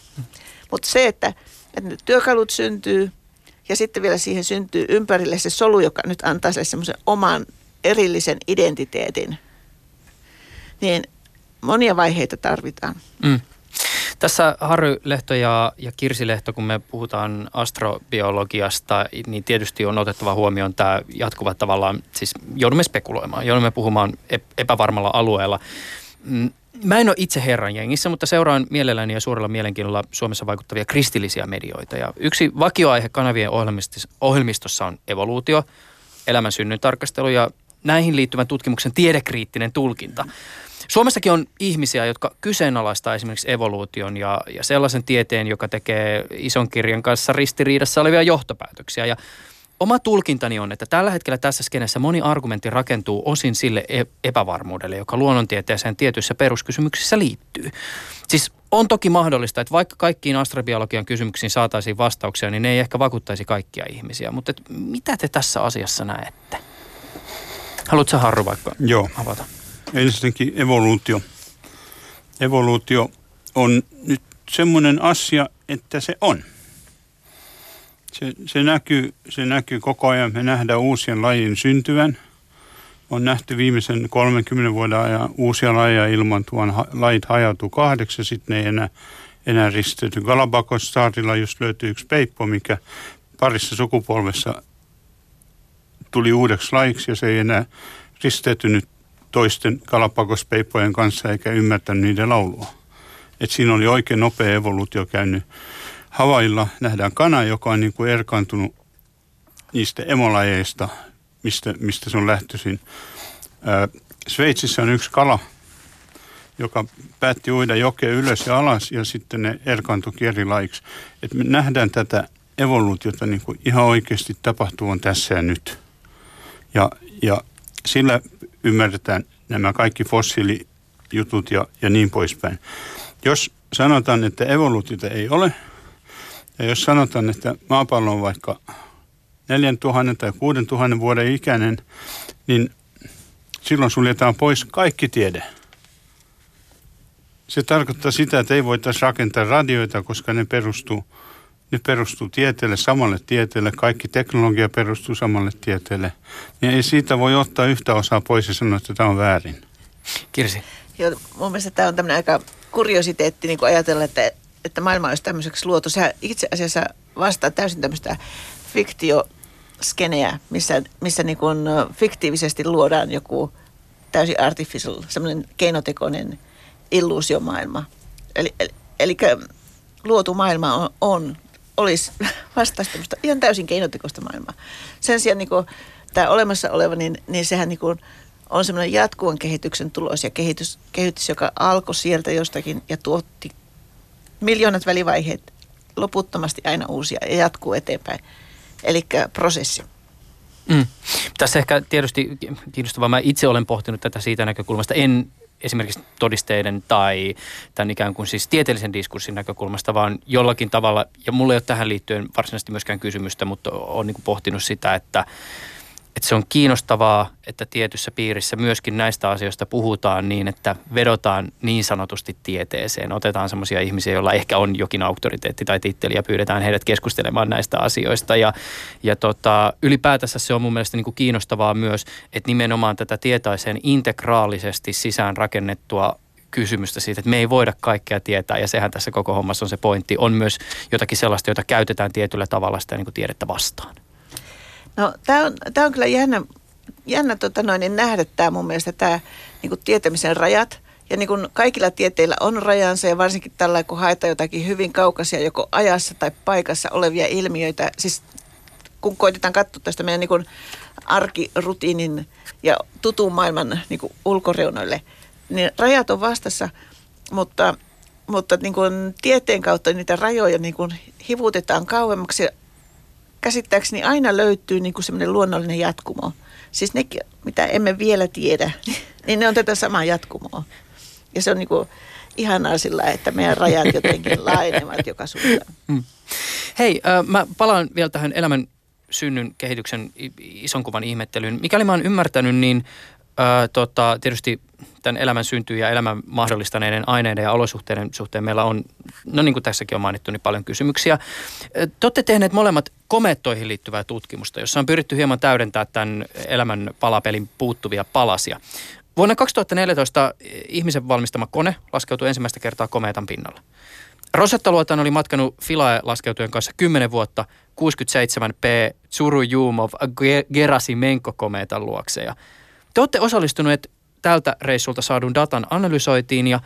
Mutta se, että, että työkalut syntyy ja sitten vielä siihen syntyy ympärille se solu, joka nyt antaa sille semmoisen oman erillisen identiteetin, niin monia vaiheita tarvitaan. Mm. Tässä Harry Lehto ja, ja Kirsi Lehto, kun me puhutaan astrobiologiasta, niin tietysti on otettava huomioon tämä jatkuva tavallaan, siis joudumme spekuloimaan, joudumme puhumaan epävarmalla alueella. Mä en ole itse herran jengissä, mutta seuraan mielelläni ja suurella mielenkiinnolla Suomessa vaikuttavia kristillisiä medioita. Ja yksi vakioaihe kanavien ohjelmistossa on evoluutio, elämän synnyn tarkastelu ja näihin liittyvän tutkimuksen tiedekriittinen tulkinta. Suomessakin on ihmisiä, jotka kyseenalaistaa esimerkiksi evoluution ja, ja sellaisen tieteen, joka tekee ison kirjan kanssa ristiriidassa olevia johtopäätöksiä. Ja oma tulkintani on, että tällä hetkellä tässä skenessä moni argumentti rakentuu osin sille e- epävarmuudelle, joka luonnontieteeseen tietyissä peruskysymyksissä liittyy. Siis on toki mahdollista, että vaikka kaikkiin astrobiologian kysymyksiin saataisiin vastauksia, niin ne ei ehkä vakuuttaisi kaikkia ihmisiä. Mutta mitä te tässä asiassa näette? Haluatko Harru vaikka Joo. avata? Ensinnäkin evoluutio. Evoluutio on nyt semmoinen asia, että se on. Se, se, näkyy, se näkyy koko ajan. Me nähdään uusien lajien syntyvän. On nähty viimeisen 30 vuoden ajan uusia lajeja ilmantuvan. Lajit hajautuu kahdeksi, sitten ne ei enää, enää risteyty. Galapagos saarilla just löytyy yksi peippo, mikä parissa sukupolvessa tuli uudeksi lajiksi ja se ei enää risteytynyt toisten Galapagos-peippojen kanssa eikä ymmärtänyt niiden laulua. Et siinä oli oikein nopea evoluutio käynyt. Havailla nähdään kana, joka on niin kuin erkaantunut niistä emolajeista, mistä, mistä se on lähtöisin. Ää, Sveitsissä on yksi kala, joka päätti uida jokea ylös ja alas ja sitten ne erkaantuikin eri laiksi. Et me nähdään tätä evoluutiota niin kuin ihan oikeasti tapahtuvan tässä ja nyt. Ja, ja sillä ymmärretään nämä kaikki fossiilijutut ja, ja niin poispäin. Jos sanotaan, että evoluutiota ei ole, ja jos sanotaan, että maapallo on vaikka 4000 tai 6000 vuoden ikäinen, niin silloin suljetaan pois kaikki tiede. Se tarkoittaa sitä, että ei voitaisiin rakentaa radioita, koska ne perustuu, ne perustuu tieteelle, samalle tieteelle. Kaikki teknologia perustuu samalle tieteelle. Niin ei siitä voi ottaa yhtä osaa pois ja sanoa, että tämä on väärin. Kirsi. Joo, mun mielestä tämä on tämmöinen aika kuriositeetti niin kuin ajatella, että, että maailma olisi tämmöiseksi luotu. Sehän itse asiassa vastaa täysin tämmöistä fiktioskeneä, missä, missä niin kuin fiktiivisesti luodaan joku täysin artificial, semmoinen keinotekoinen illuusiomaailma. Eli, eli, eli luotu maailma on, on olisi vastaista ihan täysin keinotekoista maailmaa. Sen sijaan niin kuin, tämä olemassa oleva, niin, niin sehän niin kuin, on semmoinen jatkuvan kehityksen tulos ja kehitys, kehitys, joka alkoi sieltä jostakin ja tuotti miljoonat välivaiheet loputtomasti aina uusia ja jatkuu eteenpäin. Eli prosessi. Mm. Tässä ehkä tietysti kiinnostavaa. Mä itse olen pohtinut tätä siitä näkökulmasta. En esimerkiksi todisteiden tai tämän ikään kuin siis tieteellisen diskurssin näkökulmasta, vaan jollakin tavalla, ja mulla ei ole tähän liittyen varsinaisesti myöskään kysymystä, mutta olen niin pohtinut sitä, että että se on kiinnostavaa, että tietyssä piirissä myöskin näistä asioista puhutaan niin, että vedotaan niin sanotusti tieteeseen. Otetaan semmoisia ihmisiä, joilla ehkä on jokin auktoriteetti tai titteli ja pyydetään heidät keskustelemaan näistä asioista. Ja, ja tota, ylipäätänsä se on mun mielestä niin kuin kiinnostavaa myös, että nimenomaan tätä tietäiseen integraalisesti sisään rakennettua kysymystä siitä, että me ei voida kaikkea tietää ja sehän tässä koko hommassa on se pointti. On myös jotakin sellaista, jota käytetään tietyllä tavalla sitä niin kuin tiedettä vastaan. No tämä on, tää on kyllä jännä, jännä tota noin, niin nähdä tämä mun mielestä tämä niin tietämisen rajat. Ja niin kuin kaikilla tieteillä on rajansa ja varsinkin tällä, kun haetaan jotakin hyvin kaukaisia joko ajassa tai paikassa olevia ilmiöitä. Siis kun koitetaan katsoa tästä meidän niin arkirutiinin ja tutun maailman niin kuin ulkoreunoille, niin rajat on vastassa, mutta, mutta niin kuin tieteen kautta niitä rajoja niin kuin hivutetaan kauemmaksi käsittääkseni aina löytyy niin kuin semmoinen luonnollinen jatkumo. Siis ne, mitä emme vielä tiedä, niin ne on tätä samaa jatkumoa. Ja se on niin kuin ihanaa sillä, että meidän rajat jotenkin laajenevat joka suuntaan. Mm. Hei, äh, mä palaan vielä tähän elämän synnyn kehityksen ison kuvan ihmettelyyn. Mikäli mä oon ymmärtänyt, niin äh, tota, tietysti tämän elämän syntyy ja elämän mahdollistaneiden aineiden ja olosuhteiden suhteen meillä on, no niin kuin tässäkin on mainittu, niin paljon kysymyksiä. Te olette tehneet molemmat komettoihin liittyvää tutkimusta, jossa on pyritty hieman täydentää tämän elämän palapelin puuttuvia palasia. Vuonna 2014 ihmisen valmistama kone laskeutui ensimmäistä kertaa komeetan pinnalla. Rosetta-luotaan oli matkanut Philae-laskeutujen kanssa 10 vuotta 67P Tsurujumov Gerasimenko-komeetan luokse. Ja te olette osallistuneet tältä reissulta saadun datan analysoitiin ja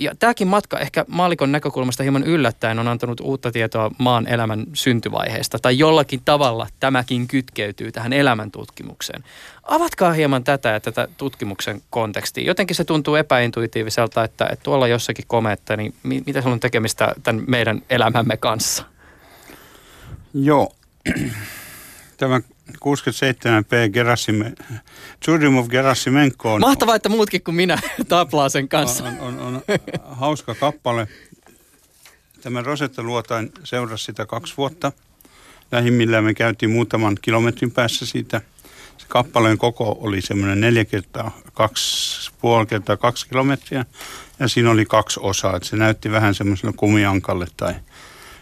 ja tämäkin matka ehkä maalikon näkökulmasta hieman yllättäen on antanut uutta tietoa maan elämän syntyvaiheesta. Tai jollakin tavalla tämäkin kytkeytyy tähän elämäntutkimukseen. Avatkaa hieman tätä ja tätä tutkimuksen kontekstia. Jotenkin se tuntuu epäintuitiiviselta, että, että tuolla jossakin komeetta, niin mitä sulla on tekemistä tämän meidän elämämme kanssa? Joo. Tämä 67P Gerasime, Tsurimov Gerasimenko on... Mahtavaa, että muutkin kuin minä taplaa sen kanssa. On, on, on, on hauska kappale. Tämä Rosetta Luotain seurasi sitä kaksi vuotta. Lähimmillään me käytiin muutaman kilometrin päässä siitä. Se kappaleen koko oli semmoinen neljä kertaa kaksi, puoli kertaa kaksi kilometriä. Ja siinä oli kaksi osaa. Että se näytti vähän semmoiselle kumiankalle tai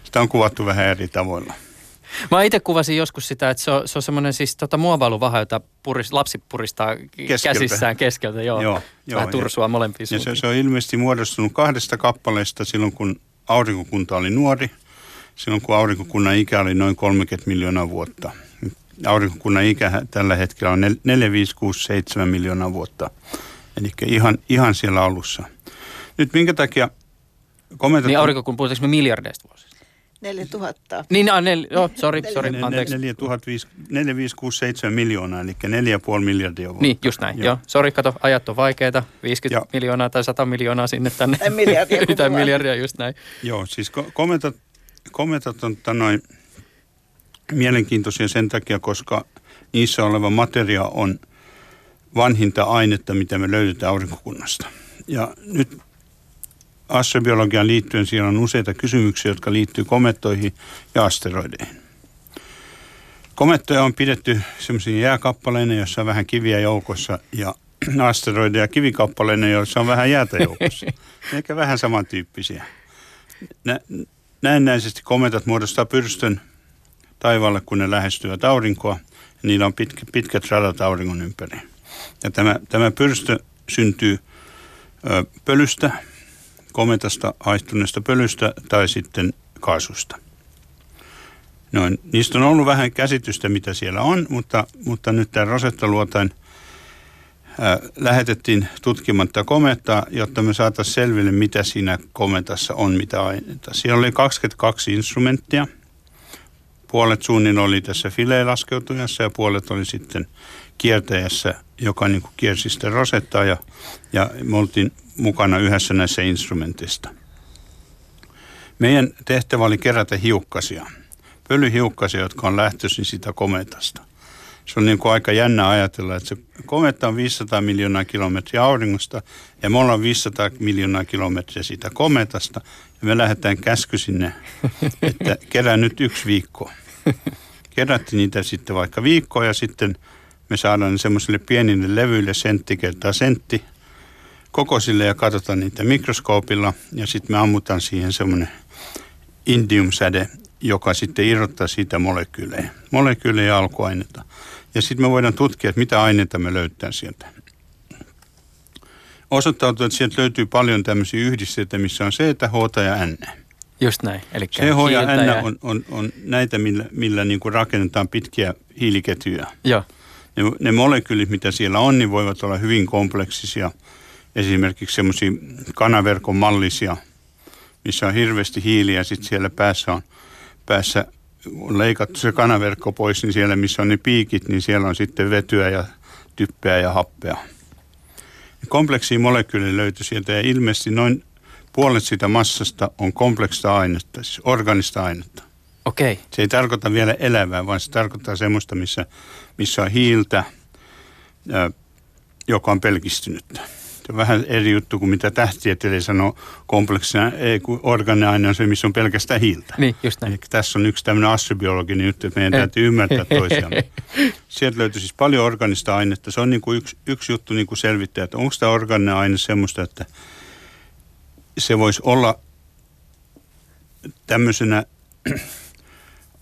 sitä on kuvattu vähän eri tavoilla. Mä itse kuvasin joskus sitä, että se on, se on semmoinen siis tota muovailuvaha, jota puris, lapsi puristaa keskeltä. käsissään keskeltä. Joo, joo, joo vähän tursua molempiin ja se, se on ilmeisesti muodostunut kahdesta kappaleesta silloin, kun aurinkokunta oli nuori. Silloin, kun aurinkokunnan ikä oli noin 30 miljoonaa vuotta. Aurinkokunnan ikä tällä hetkellä on 4, 5, 6, 7 miljoonaa vuotta. Eli ihan, ihan siellä alussa. Nyt minkä takia komentat... Niin aurinkokunnan, puhutaanko me miljardeista vuosista? 4000. Niin, no, nel, oh, sorry, sorry, anteeksi. 4567 miljoonaa, eli 4,5 miljardia vuotta. Niin, just näin, joo. joo. Sorry, kato, ajat on vaikeita, 50 joo. miljoonaa tai 100 miljoonaa sinne tänne. Tai miljardia. tai miljardia, just näin. Joo, siis kometat, kometat on noin mielenkiintoisia sen takia, koska niissä oleva materia on vanhinta ainetta, mitä me löydetään aurinkokunnasta. Ja nyt astrobiologiaan liittyen siellä on useita kysymyksiä, jotka liittyy komettoihin ja asteroideihin. Komettoja on pidetty semmoisia jääkappaleina, joissa on vähän kiviä joukossa ja asteroideja kivikappaleina, joissa on vähän jäätä joukossa. Eikä vähän samantyyppisiä. Nä, näennäisesti kometat muodostaa pyrstön taivaalle, kun ne lähestyvät aurinkoa. Ja niillä on pitkä, pitkät radat auringon ympäri. Ja tämä, tämä pyrstö syntyy ö, pölystä, kometasta haistuneesta pölystä tai sitten kaasusta. Noin. Niistä on ollut vähän käsitystä, mitä siellä on, mutta, mutta nyt tämä Rosetta-luotain ää, lähetettiin tutkimaan tätä komettaa, jotta me saataisiin selville, mitä siinä kometassa on, mitä aineita. Siellä oli 22 instrumenttia. Puolet suunnin oli tässä fileelaskeutujassa ja puolet oli sitten kiertäjässä, joka niin kuin kiersi sitten Rosettaa ja, ja me oltiin mukana yhdessä näissä instrumentista. Meidän tehtävä oli kerätä hiukkasia, pölyhiukkasia, jotka on lähtöisin sitä kometasta. Se on niin kuin aika jännä ajatella, että se kometta on 500 miljoonaa kilometriä auringosta ja me ollaan 500 miljoonaa kilometriä siitä kometasta ja me lähdetään käsky sinne, että kerää nyt yksi viikko. Kerättiin niitä sitten vaikka viikkoa ja sitten me saadaan ne semmoisille pienille levyille sentti kertaa sentti – kokoisille ja katsotaan niitä mikroskoopilla ja sitten me ammutaan siihen semmoinen indiumsäde, joka sitten irrottaa siitä molekyylejä, molekyylejä ja alkuaineita. Ja sitten me voidaan tutkia, että mitä aineita me löytää sieltä. Osoittautuu, että sieltä löytyy paljon tämmöisiä yhdisteitä, missä on C, H ja N. Just näin. Eli CH ja N ja... On, on, on näitä, millä, millä niin kuin rakennetaan pitkiä hiiliketjuja. Joo. Ne, ne molekyylit, mitä siellä on, niin voivat olla hyvin kompleksisia – esimerkiksi semmoisia kanaverkon mallisia, missä on hirveästi hiiliä, sitten siellä päässä on, päässä on leikattu se kanaverkko pois, niin siellä missä on ne piikit, niin siellä on sitten vetyä ja typpeä ja happea. Kompleksia molekyylejä löytyy sieltä ja ilmeisesti noin puolet sitä massasta on kompleksista ainetta, siis organista ainetta. Okei. Okay. Se ei tarkoita vielä elävää, vaan se tarkoittaa semmoista, missä, missä on hiiltä, joka on pelkistynyttä vähän eri juttu kuin mitä tähtitieteilijä sanoo kompleksina, ei kun organiaine on se, missä on pelkästään hiiltä. Niin, just näin. Eli tässä on yksi tämmöinen astrobiologinen juttu, että meidän täytyy ymmärtää toisiamme. Sieltä löytyy siis paljon organista ainetta. Se on niin kuin yksi, yksi juttu niin kuin selvittää, että onko tämä organinen aine semmoista, että se voisi olla tämmöisenä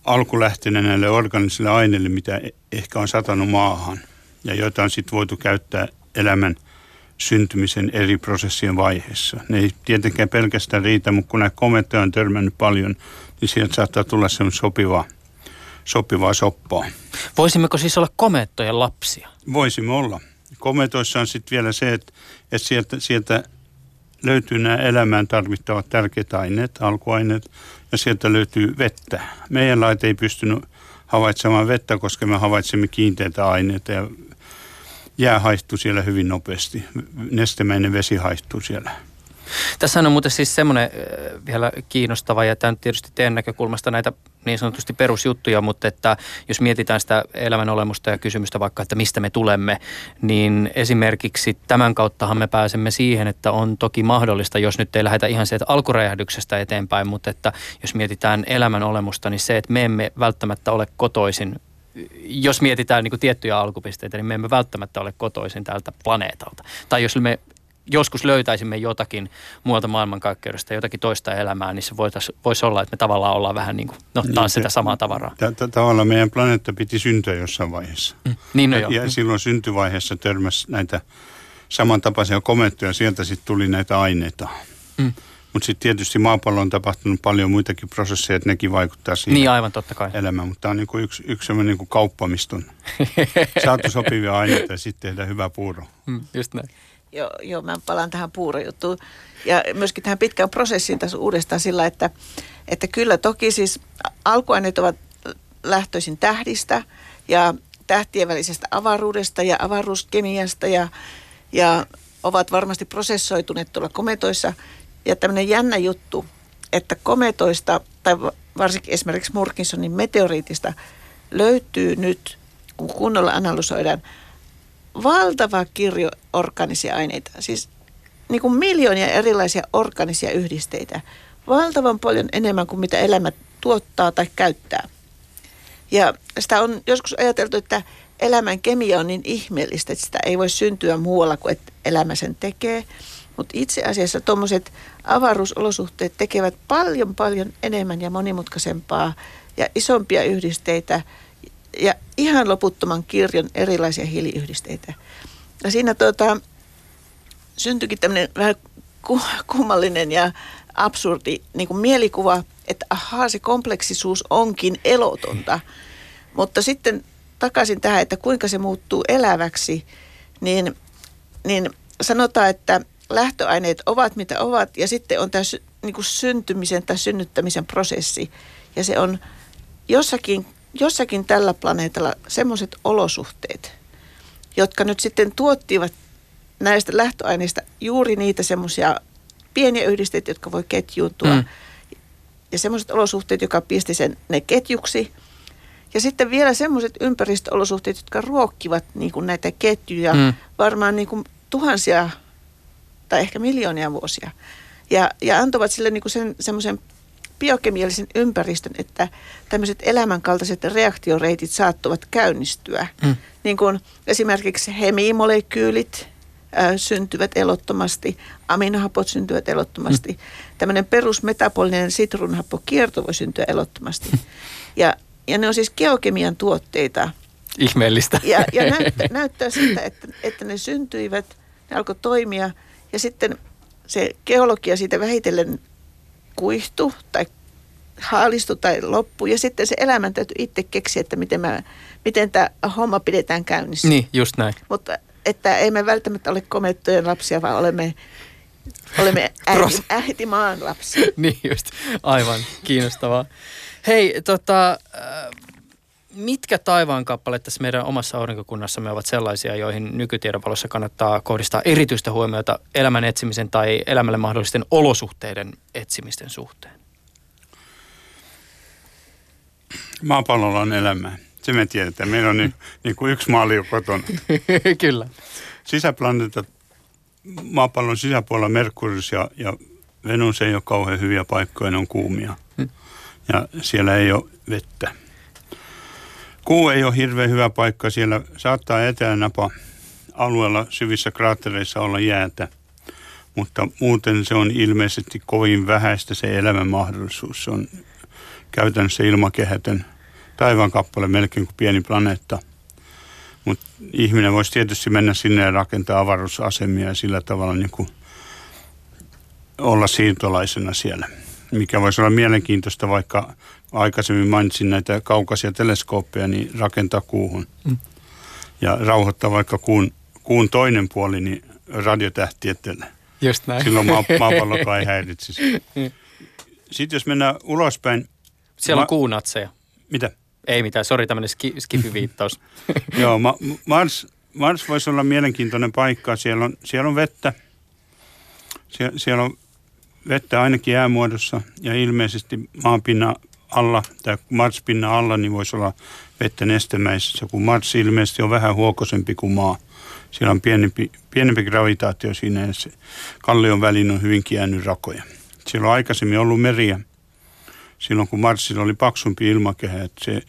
alkulähteenä näille organisille aineille, mitä e- ehkä on satanut maahan ja joita on sitten voitu käyttää elämän syntymisen eri prosessien vaiheessa. Ne ei tietenkään pelkästään riitä, mutta kun näitä komentoja on törmännyt paljon, niin sieltä saattaa tulla semmoista sopivaa, sopivaa soppaa. Voisimmeko siis olla komeettojen lapsia? Voisimme olla. Kometoissa on sitten vielä se, että, että sieltä, sieltä löytyy nämä elämään tarvittavat tärkeät aineet, alkuaineet, ja sieltä löytyy vettä. Meidän laite ei pystynyt havaitsemaan vettä, koska me havaitsemme kiinteitä aineita ja jää haihtuu siellä hyvin nopeasti. Nestemäinen vesi haihtuu siellä. Tässä on muuten siis semmoinen äh, vielä kiinnostava, ja tämä on tietysti teidän näkökulmasta näitä niin sanotusti perusjuttuja, mutta että jos mietitään sitä elämän olemusta ja kysymystä vaikka, että mistä me tulemme, niin esimerkiksi tämän kauttahan me pääsemme siihen, että on toki mahdollista, jos nyt ei lähdetä ihan sieltä alkuräjähdyksestä eteenpäin, mutta että jos mietitään elämän olemusta, niin se, että me emme välttämättä ole kotoisin jos mietitään niin kuin tiettyjä alkupisteitä, niin me emme välttämättä ole kotoisin tältä planeetalta. Tai jos me joskus löytäisimme jotakin muualta maailmankaikkeudesta, jotakin toista elämää, niin se voisi olla, että me tavallaan ollaan vähän niin kuin, no taas sitä samaa tavaraa. Tavallaan meidän planeetta piti syntyä jossain vaiheessa. Mm. Niin no ja, ja silloin syntyvaiheessa törmäsi näitä samantapaisia komettoja, sieltä sitten tuli näitä aineita. Mm. Mutta sitten tietysti maapallo on tapahtunut paljon muitakin prosesseja, että nekin vaikuttaa siihen niin, aivan, totta kai. elämään. Mutta tämä on niinku yksi, yksi sellainen niinku kauppa, mistä on saatu sopivia aineita ja sitten tehdään hyvä puuro. Mm, just näin. Joo, joo, mä palaan tähän puurojuttuun. Ja myöskin tähän pitkään prosessiin tässä uudestaan sillä, että, että kyllä toki siis alkuaineet ovat lähtöisin tähdistä ja tähtien välisestä avaruudesta ja avaruuskemiasta ja, ja ovat varmasti prosessoituneet tuolla kometoissa. Ja tämmöinen jännä juttu, että kometoista tai varsinkin esimerkiksi Murkinsonin meteoriitista löytyy nyt, kun kunnolla analysoidaan, valtava kirjo organisia aineita, siis niin kuin miljoonia erilaisia organisia yhdisteitä. Valtavan paljon enemmän kuin mitä elämä tuottaa tai käyttää. Ja sitä on joskus ajateltu, että elämän kemia on niin ihmeellistä, että sitä ei voi syntyä muualla kuin että elämä sen tekee. Mutta itse asiassa tuommoiset avaruusolosuhteet tekevät paljon paljon enemmän ja monimutkaisempaa ja isompia yhdisteitä ja ihan loputtoman kirjon erilaisia hiiliyhdisteitä. Ja siinä tuota, syntyikin tämmöinen vähän kummallinen ja absurdi niin kuin mielikuva, että ahaa, se kompleksisuus onkin elotonta. Mutta sitten takaisin tähän, että kuinka se muuttuu eläväksi, niin, niin sanotaan, että lähtöaineet ovat mitä ovat ja sitten on tämä niin kuin syntymisen tai synnyttämisen prosessi. Ja se on jossakin jossakin tällä planeetalla semmoiset olosuhteet, jotka nyt sitten tuottivat näistä lähtöaineista juuri niitä semmoisia pieniä yhdisteitä, jotka voi ketjuuntua. Mm. Ja semmoiset olosuhteet, joka pisti sen ne ketjuksi. Ja sitten vielä semmoiset ympäristöolosuhteet, jotka ruokkivat niin kuin näitä ketjuja mm. varmaan niin kuin tuhansia tai ehkä miljoonia vuosia. Ja, ja antavat sille niin kuin sen, semmoisen biokemiallisen ympäristön, että tämmöiset elämänkaltaiset reaktioreitit saattuvat käynnistyä. Mm. Niin kuin esimerkiksi hemimolekyylit ä, syntyvät elottomasti, aminohapot syntyvät elottomasti. Mm. Tämmöinen perusmetabolinen sitruunhappokierto voi syntyä elottomasti. Ja, ja ne on siis geokemian tuotteita. Ihmeellistä. Ja, ja näyttää, näyttää siltä, että, että ne syntyivät, ne alkoi toimia ja sitten se geologia siitä vähitellen kuihtu tai haalistu tai loppu. Ja sitten se elämän täytyy itse keksiä, että miten, mä, miten tämä homma pidetään käynnissä. Niin, just näin. Mutta että ei me välttämättä ole komettojen lapsia, vaan olemme, olemme äiti, äiti maan lapsia. niin just, aivan kiinnostavaa. Hei, tota, äh, mitkä taivaan kappaleet tässä meidän omassa aurinkokunnassamme ovat sellaisia, joihin nykytiedon valossa kannattaa kohdistaa erityistä huomiota elämän etsimisen tai elämälle mahdollisten olosuhteiden etsimisten suhteen? Maapallolla on elämää. Se me tiedetään. Meillä on niin, niin kuin yksi maali kotona. Kyllä. Sisäplaneetat maapallon sisäpuolella Merkurius ja, ja Venus ei ole kauhean hyviä paikkoja, ne on kuumia. Hmm. Ja siellä ei ole vettä. Kuu ei ole hirveän hyvä paikka. Siellä saattaa etelänapa alueella syvissä kraattereissa olla jäätä. Mutta muuten se on ilmeisesti kovin vähäistä se elämän mahdollisuus. Se on käytännössä ilmakehätön taivaan kappale melkein kuin pieni planeetta. Mutta ihminen voisi tietysti mennä sinne ja rakentaa avaruusasemia ja sillä tavalla niin kuin olla siirtolaisena siellä. Mikä voisi olla mielenkiintoista, vaikka aikaisemmin mainitsin näitä kaukaisia teleskooppeja, niin rakentaa kuuhun. Mm. Ja rauhoittaa vaikka kuun, kuun toinen puoli, niin radiotähti, että Just näin. silloin maa, maapallokaan ei häiritsisi. Sitten jos mennään ulospäin. Siellä on ma- kuunatseja. Mitä? Ei mitään, sori tämmöinen ski, skifiviittaus. Joo, ma- Mars, Mars voisi olla mielenkiintoinen paikka. Siellä on, siellä on vettä. Sie- siellä on vettä ainakin jäämuodossa ja ilmeisesti maanpinnan alla tai Mars-pinnan alla niin voisi olla vettä nestemäisessä, kun Mars ilmeisesti on vähän huokosempi kuin maa. Siellä on pienempi, pienempi gravitaatio siinä ja se kallion välin on hyvin jäänyt rakoja. Siellä on aikaisemmin ollut meriä silloin, kun Marsilla oli paksumpi ilmakehä, että se,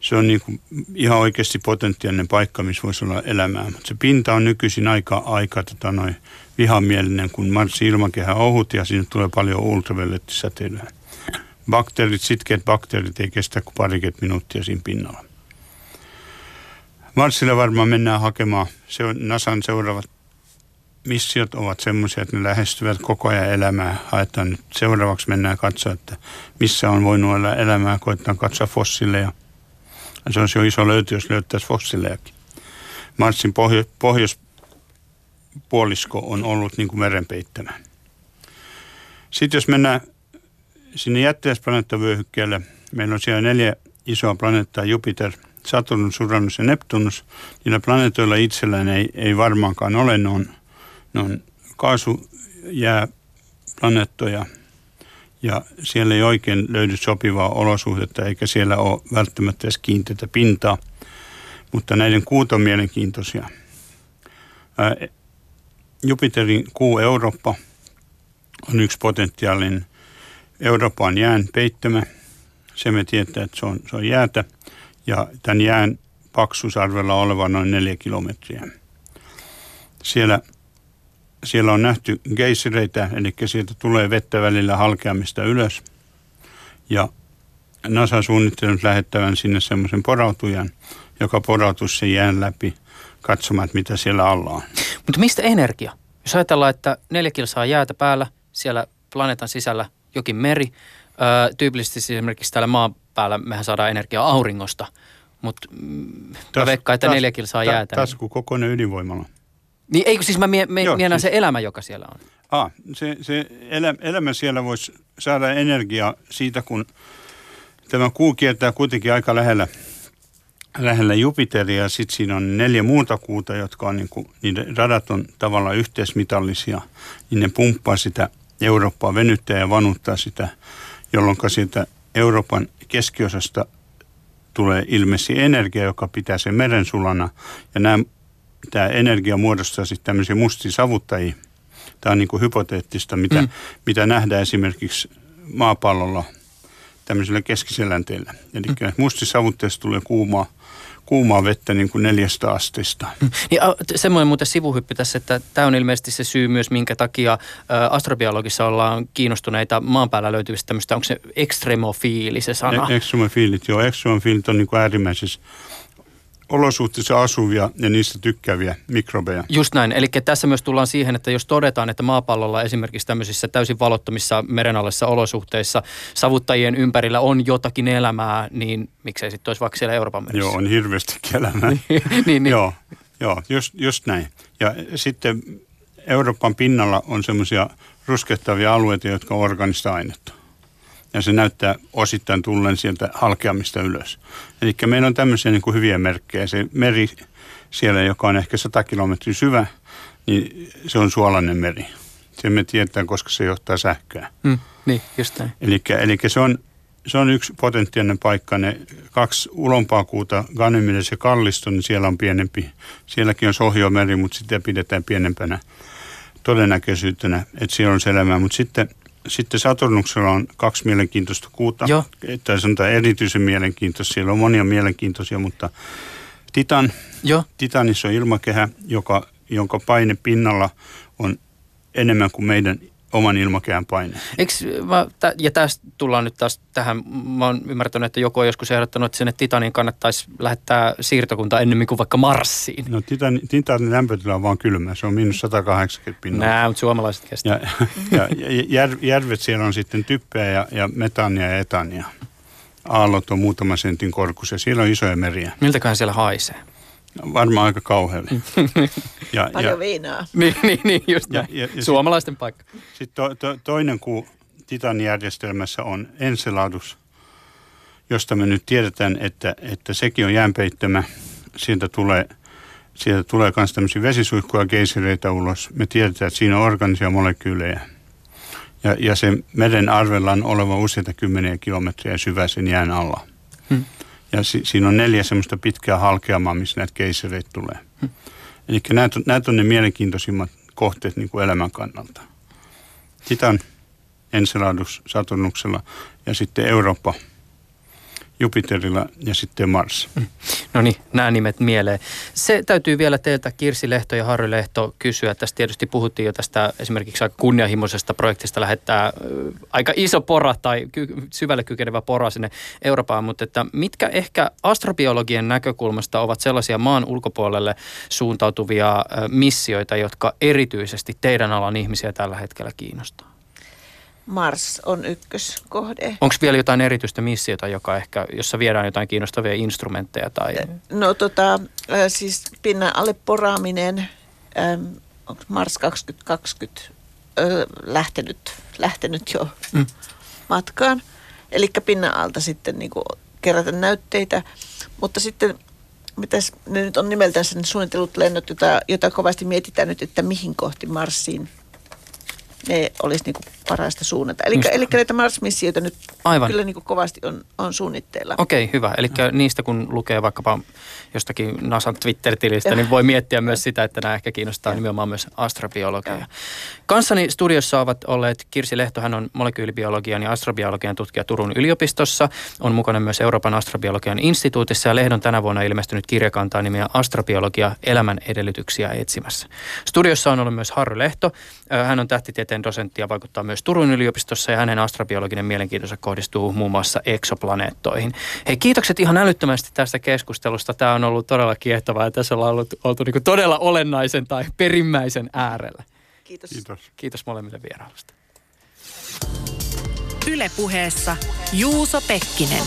se on niin kuin ihan oikeasti potentiaalinen paikka, missä voisi olla elämää. Mutta se pinta on nykyisin aika, aika tota noin, vihamielinen, kun Marsin ilmakehä ohut ja siinä tulee paljon ultraviolettisäteilyä. Bakteerit, sitkeät bakteerit ei kestä kuin parikymmentä minuuttia siinä pinnalla. Marsille varmaan mennään hakemaan, se on NASAn seuraavat missiot ovat semmoisia, että ne lähestyvät koko ajan elämää. Haetaan nyt seuraavaksi mennään katsoa, että missä on voinut olla elämää. Koitetaan katsoa fossileja. Se on jo iso löyty, jos löytäisi fossilejakin. Marsin pohjo- pohjoispuolisko on ollut niin kuin merenpeittämä. Sitten jos mennään sinne jättiläisplaneettavyöhykkeelle, meillä on siellä neljä isoa planeettaa, Jupiter, Saturnus, Uranus ja Neptunus. Niillä planeetoilla itsellään ei, ei varmaankaan ole, ne on, ne on kaasujääplaneettoja ja siellä ei oikein löydy sopivaa olosuhdetta eikä siellä ole välttämättä edes kiinteitä pintaa, mutta näiden kuut on mielenkiintoisia. Jupiterin kuu Eurooppa on yksi potentiaalinen Euroopan jään peittämä. Se me tietää, että se on, se on jäätä ja tämän jään paksuusarvella oleva noin neljä kilometriä. Siellä, siellä on nähty geisireitä, eli sieltä tulee vettä välillä halkeamista ylös. Ja NASA on suunnittelut lähettävän sinne semmoisen porautujan, joka porautuisi sen jään läpi katsomaan, että mitä siellä alla on. Mutta mistä energia? Jos ajatellaan, että neljä kilsaa jäätä päällä, siellä planeetan sisällä jokin meri, öö, tyypillisesti siis esimerkiksi täällä maan päällä mehän saadaan energiaa auringosta, mutta mm, mä veikkaan, että tas- neljä kilsaa ta- jäätä. niin- Tasku kokoinen ydinvoimala. Niin eikö siis mä mie- me- Joo, siis- se elämä, joka siellä on? Ah, se, se elä, elämä siellä voisi saada energiaa siitä, kun tämä kuu kiertää kuitenkin aika lähellä, lähellä Jupiteria. Sitten siinä on neljä muuta kuuta, jotka on niin kuin, niiden radat on tavallaan yhteismitallisia. Niin ne pumppaa sitä Eurooppaa, venyttää ja vanuttaa sitä, jolloin siitä Euroopan keskiosasta tulee ilmeisesti energia, joka pitää sen meren sulana. Ja nämä, tämä energia muodostaa sitten tämmöisiä mustia savuttajia. Tämä on niin kuin hypoteettista, mitä, mm. mitä nähdään esimerkiksi maapallolla tämmöisellä keskiselänteellä. Eli mm. mustissa tulee kuumaa, kuumaa vettä niin kuin neljästä asteesta. Niin, semmoinen muuten sivuhyppy tässä, että tämä on ilmeisesti se syy myös, minkä takia astrobiologissa ollaan kiinnostuneita maan päällä löytyvistä tämmöistä, onko se ekstremofiili se sana? E- Ekstremofiilit, joo. Ekstremofiilit on niin kuin äärimmäisissä olosuhteissa asuvia ja niistä tykkääviä mikrobeja. Just näin. Eli tässä myös tullaan siihen, että jos todetaan, että maapallolla esimerkiksi tämmöisissä täysin valottomissa merenalaisissa olosuhteissa savuttajien ympärillä on jotakin elämää, niin miksei sitten olisi vaikka siellä Euroopan merissä? Joo, on hirveästi elämää. niin, niin. Joo, joo just, just näin. Ja sitten Euroopan pinnalla on semmoisia ruskehtavia alueita, jotka on organista ainetta. Ja se näyttää osittain tulleen sieltä halkeamista ylös. Eli meillä on tämmöisiä niin kuin hyviä merkkejä. Se meri siellä, joka on ehkä 100 kilometriä syvä, niin se on suolainen meri. Se me tietää, koska se johtaa sähköä. Mm, niin, just näin. Eli, se on se on yksi potentiaalinen paikka. Ne kaksi ulompaa kuuta, Ganymedes ja Kallisto, niin siellä on pienempi. Sielläkin on Sohjomeri, mutta sitä pidetään pienempänä todennäköisyytenä, että siellä on elämää. Mutta sitten, sitten Saturnuksella on kaksi mielenkiintoista kuuta. Joo. Tai sanotaan erityisen mielenkiintoista. Siellä on monia mielenkiintoisia, mutta Titan, Joo. Titanissa on ilmakehä, joka, jonka paine pinnalla on enemmän kuin meidän oman ilmakehän paine. Eiks, mä, tä, ja tästä tullaan nyt taas tähän, mä oon ymmärtänyt, että joku on joskus ehdottanut, että sinne Titaniin kannattaisi lähettää siirtokunta ennemmin kuin vaikka Marsiin. No Titan, Titanin lämpötila on vaan kylmä, se on miinus 180 pinnaa. Nää, mutta suomalaiset kestää. Ja, ja, ja jär, järvet siellä on sitten typpeä ja, ja metania ja etania. Aallot on muutaman sentin korkuisia. Siellä on isoja meriä. Miltäköhän siellä haisee? Varmaan aika kauhealle. ja, Paljon ja, viinaa. niin, niin, niin, just Ja- näin. ja- ja Suomalaisten paikka. Sitten to, to, toinen kuu Titanin järjestelmässä on Enceladus, josta me nyt tiedetään, että, että sekin on jäänpeittämä. Sieltä tulee, sieltä tulee myös tämmöisiä vesisuihkuja, geisereitä ulos. Me tiedetään, että siinä on organisia molekyylejä. Ja, ja sen meren arvellaan oleva useita kymmeniä kilometriä syvä sen jään alla. Hmm. Ja si, siinä on neljä semmoista pitkää halkeamaa, missä näitä geisereitä tulee. Eli näitä, on- näitä on ne mielenkiintoisimmat kohteet niin kuin elämän kannalta. Titan, Enceladus Saturnuksella ja sitten Eurooppa Jupiterilla ja sitten Mars. No niin, nämä nimet mieleen. Se täytyy vielä teiltä Kirsi Lehto ja Harry Lehto kysyä. Tästä tietysti puhuttiin jo tästä esimerkiksi aika kunnianhimoisesta projektista lähettää aika iso pora tai ky- syvälle kykenevä pora sinne Eurooppaan, mutta että mitkä ehkä astrobiologien näkökulmasta ovat sellaisia maan ulkopuolelle suuntautuvia missioita, jotka erityisesti teidän alan ihmisiä tällä hetkellä kiinnostaa? Mars on ykköskohde. Onko vielä jotain erityistä missiota, joka ehkä, jossa viedään jotain kiinnostavia instrumentteja tai... No tota, siis pinnan alle poraaminen, onko Mars 2020 äh, lähtenyt, lähtenyt jo Mm. matkaan. Eli pinnan alta sitten niinku kerätä näytteitä. Mutta sitten, mitäs ne nyt on nimeltänsä ne suunnitellut lennot, jota, jota kovasti mietitään nyt, että mihin kohti Marsiin ne olisi niinku parasta suunnata. Eli, näitä Mars-missioita nyt Aivan. kyllä niinku kovasti on, on suunnitteilla. Okei, hyvä. Eli niistä kun lukee vaikkapa jostakin NASAn Twitter-tilistä, niin voi miettiä myös sitä, että nämä ehkä kiinnostaa nimenomaan myös astrobiologia. Kanssani studiossa ovat olleet Kirsi Lehto, hän on molekyylibiologian ja astrobiologian tutkija Turun yliopistossa. On mukana myös Euroopan astrobiologian instituutissa ja Lehdon tänä vuonna ilmestynyt kirjakantaa nimiä Astrobiologia elämän edellytyksiä etsimässä. Studiossa on ollut myös Harry Lehto. Ö, Hän on tähtitieteen dosentti ja vaikuttaa myös Turun yliopistossa ja hänen astrobiologinen mielenkiintonsa kohdistuu muun muassa eksoplaneettoihin. Hei, kiitokset ihan älyttömästi tästä keskustelusta. Tämä on ollut todella kiehtovaa ja tässä ollaan ollut, oltu niin todella olennaisen tai perimmäisen äärellä. Kiitos. Kiitos. Kiitos molemmille vierailusta. Ylepuheessa Juuso Pekkinen.